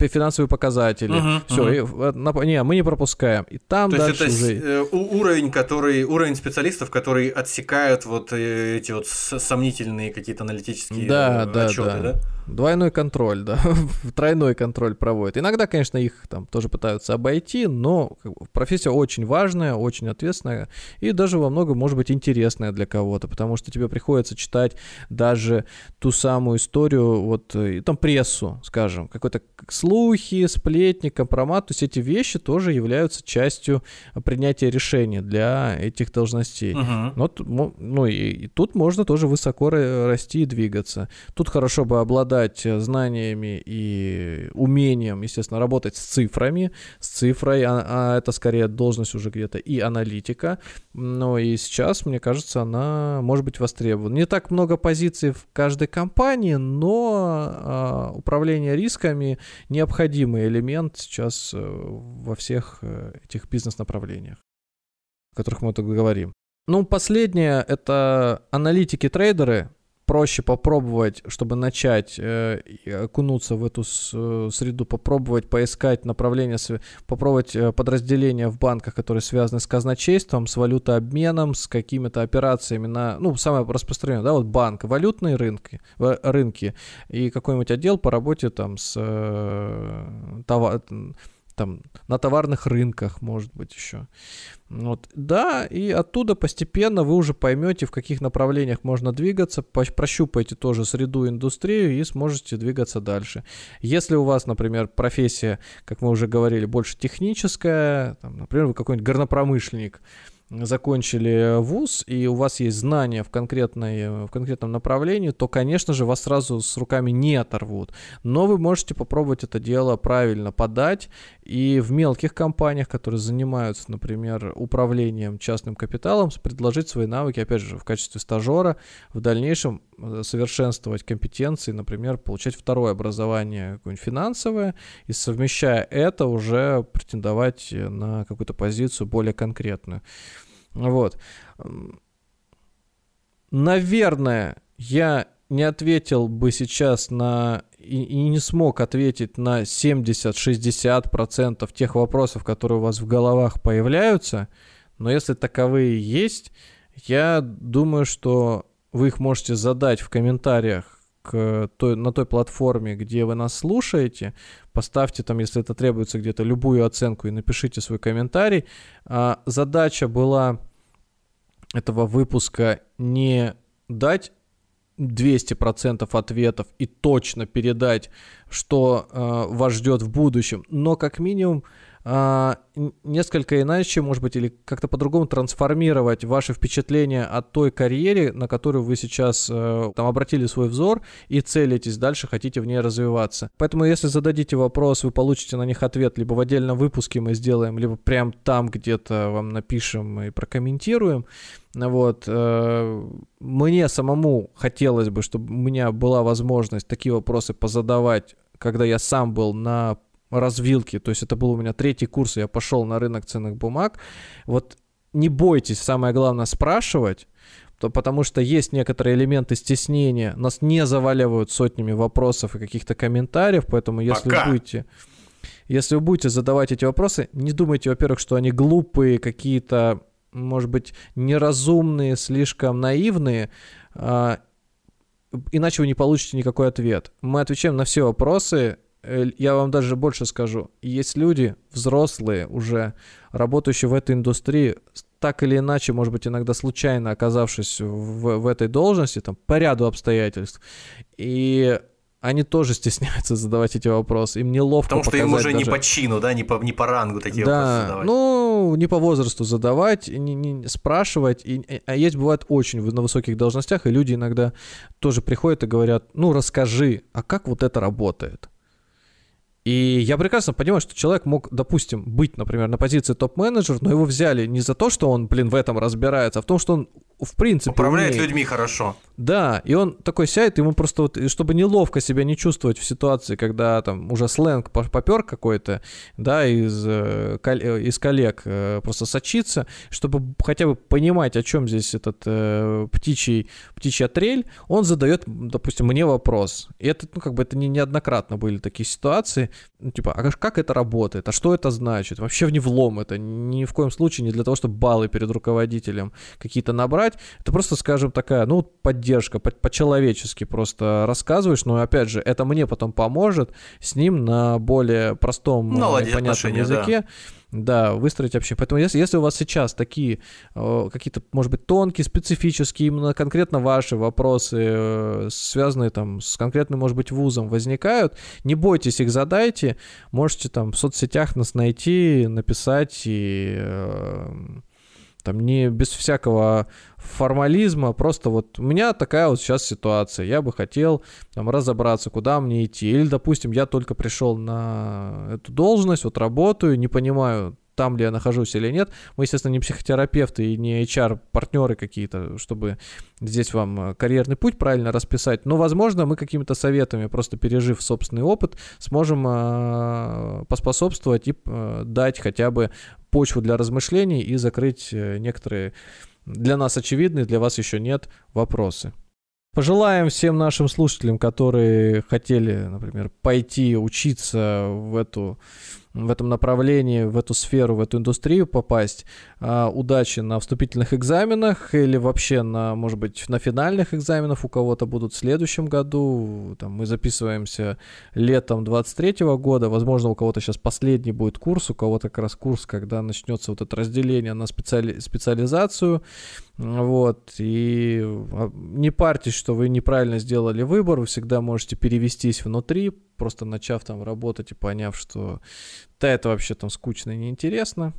финансовые показатели. Uh-huh, Все, uh-huh. не, мы не пропускаем. И там То дальше есть это уже... уровень, который, уровень специалистов, которые отсекают вот э, эти вот сомнительные какие-то аналитические да, да, отчеты, да? да? Двойной контроль, да, тройной контроль проводят. Иногда, конечно, их там тоже пытаются обойти, но профессия очень важная, очень ответственная и даже во многом может быть интересная для кого-то, потому что тебе приходится читать даже ту самую историю, вот и там прессу, скажем, какой-то слухи, сплетни, компромат, то есть эти вещи тоже являются частью принятия решений для этих должностей. Uh-huh. Вот, ну и, и тут можно тоже высоко расти и двигаться. Тут хорошо бы обладать обладать э, знаниями и умением, естественно, работать с цифрами, с цифрой, а, а это скорее должность уже где-то и аналитика, но и сейчас, мне кажется, она может быть востребована. Не так много позиций в каждой компании, но а, управление рисками необходимый элемент сейчас э, во всех э, этих бизнес-направлениях, о которых мы тут говорим. Ну, последнее — это аналитики-трейдеры, проще попробовать, чтобы начать э, окунуться в эту с, э, среду, попробовать поискать направления, попробовать э, подразделения в банках, которые связаны с казначейством, с валютообменом, с какими-то операциями на, ну, самое распространенное, да, вот банк, валютные рынки, рынки и какой-нибудь отдел по работе там с э, товар, там на товарных рынках, может быть, еще. Вот. Да, и оттуда постепенно вы уже поймете, в каких направлениях можно двигаться, прощупаете тоже среду, индустрию и сможете двигаться дальше. Если у вас, например, профессия, как мы уже говорили, больше техническая, там, например, вы какой-нибудь горнопромышленник, закончили вуз, и у вас есть знания в, конкретной, в конкретном направлении, то, конечно же, вас сразу с руками не оторвут. Но вы можете попробовать это дело правильно подать, и в мелких компаниях, которые занимаются, например, управлением частным капиталом, предложить свои навыки, опять же, в качестве стажера, в дальнейшем э, совершенствовать компетенции, например, получать второе образование какое-нибудь финансовое, и совмещая это уже претендовать на какую-то позицию более конкретную. Вот. Наверное, я не ответил бы сейчас на и, и не смог ответить на 70-60% тех вопросов, которые у вас в головах появляются, но если таковые есть, я думаю, что вы их можете задать в комментариях к той, на той платформе, где вы нас слушаете. Поставьте там, если это требуется, где-то любую оценку и напишите свой комментарий. А, задача была этого выпуска не дать 200% ответов и точно передать, что э, вас ждет в будущем, но как минимум а, несколько иначе, может быть, или как-то по-другому трансформировать ваши впечатления о той карьере, на которую вы сейчас э, там обратили свой взор и целитесь дальше, хотите в ней развиваться. Поэтому, если зададите вопрос, вы получите на них ответ либо в отдельном выпуске мы сделаем, либо прям там где-то вам напишем и прокомментируем. Вот. Э, мне самому хотелось бы, чтобы у меня была возможность такие вопросы позадавать, когда я сам был на развилке, то есть это был у меня третий курс, я пошел на рынок ценных бумаг. Вот не бойтесь, самое главное, спрашивать, потому что есть некоторые элементы стеснения. Нас не заваливают сотнями вопросов и каких-то комментариев, поэтому если Пока. вы будете... Если вы будете задавать эти вопросы, не думайте, во-первых, что они глупые, какие-то, может быть, неразумные, слишком наивные, а, иначе вы не получите никакой ответ. Мы отвечаем на все вопросы, я вам даже больше скажу, есть люди, взрослые уже, работающие в этой индустрии, так или иначе, может быть, иногда случайно оказавшись в, в этой должности, там, по ряду обстоятельств, и они тоже стесняются задавать эти вопросы. Им неловко Потому что им уже даже... не по чину, да, не по, не по рангу такие да, вопросы задавать. ну, не по возрасту задавать, не, не, спрашивать. И, а есть, бывает, очень на высоких должностях, и люди иногда тоже приходят и говорят, ну, расскажи, а как вот это работает? И я прекрасно понимаю, что человек мог, допустим, быть, например, на позиции топ-менеджера, но его взяли не за то, что он, блин, в этом разбирается, а в том, что он в принципе Управляет умеет. людьми хорошо. Да, и он такой сядет, ему просто вот, чтобы неловко себя не чувствовать в ситуации, когда там уже сленг попер какой-то, да, из, э, э, из коллег э, просто сочится, чтобы хотя бы понимать, о чем здесь этот э, птичий, птичья трель, он задает, допустим, мне вопрос. И это, ну, как бы это не неоднократно были такие ситуации, ну, типа, а как это работает, а что это значит? Вообще в не влом это, ни в коем случае не для того, чтобы баллы перед руководителем какие-то набрать, это просто, скажем, такая, ну, поддержка, по- по-человечески просто рассказываешь, но, опять же, это мне потом поможет с ним на более простом, э, и понятном языке. Да да, выстроить общение. Поэтому если, если у вас сейчас такие э, какие-то, может быть, тонкие, специфические, именно конкретно ваши вопросы, э, связанные там с конкретным, может быть, вузом, возникают, не бойтесь их задайте, можете там в соцсетях нас найти, написать и э, там не без всякого формализма, просто вот у меня такая вот сейчас ситуация, я бы хотел там разобраться, куда мне идти. Или, допустим, я только пришел на эту должность, вот работаю, не понимаю, там ли я нахожусь или нет. Мы, естественно, не психотерапевты и не HR-партнеры какие-то, чтобы здесь вам э, карьерный путь правильно расписать. Но, возможно, мы какими-то советами, просто пережив собственный опыт, сможем э, поспособствовать и э, дать хотя бы почву для размышлений и закрыть э, некоторые для нас очевидные, для вас еще нет вопросы. Пожелаем всем нашим слушателям, которые хотели, например, пойти учиться в эту в этом направлении, в эту сферу, в эту индустрию попасть. А, удачи на вступительных экзаменах или вообще на, может быть, на финальных экзаменах у кого-то будут в следующем году. Там мы записываемся летом 23 года. Возможно, у кого-то сейчас последний будет курс, у кого-то как раз курс, когда начнется вот это разделение на специали... специализацию. Вот, и а, не парьтесь, что вы неправильно сделали выбор, вы всегда можете перевестись внутри, просто начав там работать и поняв, что да, это вообще там скучно и неинтересно.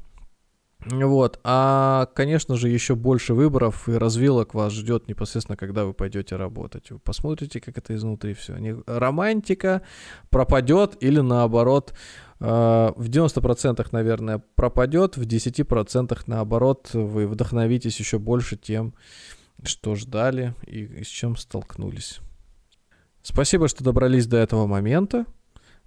Вот, а, конечно же, еще больше выборов и развилок вас ждет непосредственно, когда вы пойдете работать. Вы посмотрите, как это изнутри все. Не, романтика пропадет или наоборот, э, в 90% наверное пропадет, в 10% наоборот вы вдохновитесь еще больше тем, что ждали и с чем столкнулись. Спасибо, что добрались до этого момента.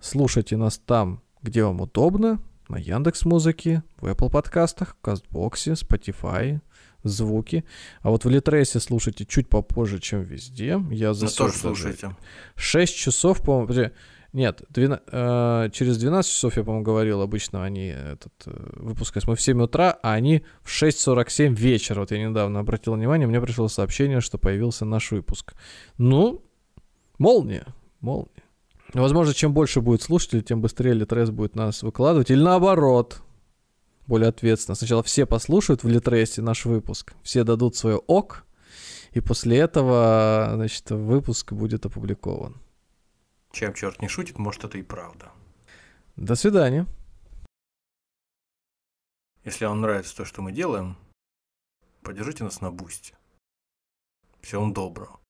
Слушайте нас там, где вам удобно, на Яндекс Музыке, в Apple подкастах, в Кастбоксе, Spotify, звуки. А вот в Литресе слушайте чуть попозже, чем везде. Я за тоже слушайте. 6 часов, по-моему, нет, 12, э, через 12 часов, я, по-моему, говорил, обычно они этот, э, выпускают. Мы в 7 утра, а они в 6.47 вечера. Вот я недавно обратил внимание, мне пришло сообщение, что появился наш выпуск. Ну, молния, молния. Возможно, чем больше будет слушателей, тем быстрее Литрес будет нас выкладывать. Или наоборот, более ответственно. Сначала все послушают в Литресе наш выпуск, все дадут свое ок, и после этого, значит, выпуск будет опубликован. Чем черт не шутит, может, это и правда. До свидания. Если вам нравится то, что мы делаем, поддержите нас на бусте. Всего вам доброго.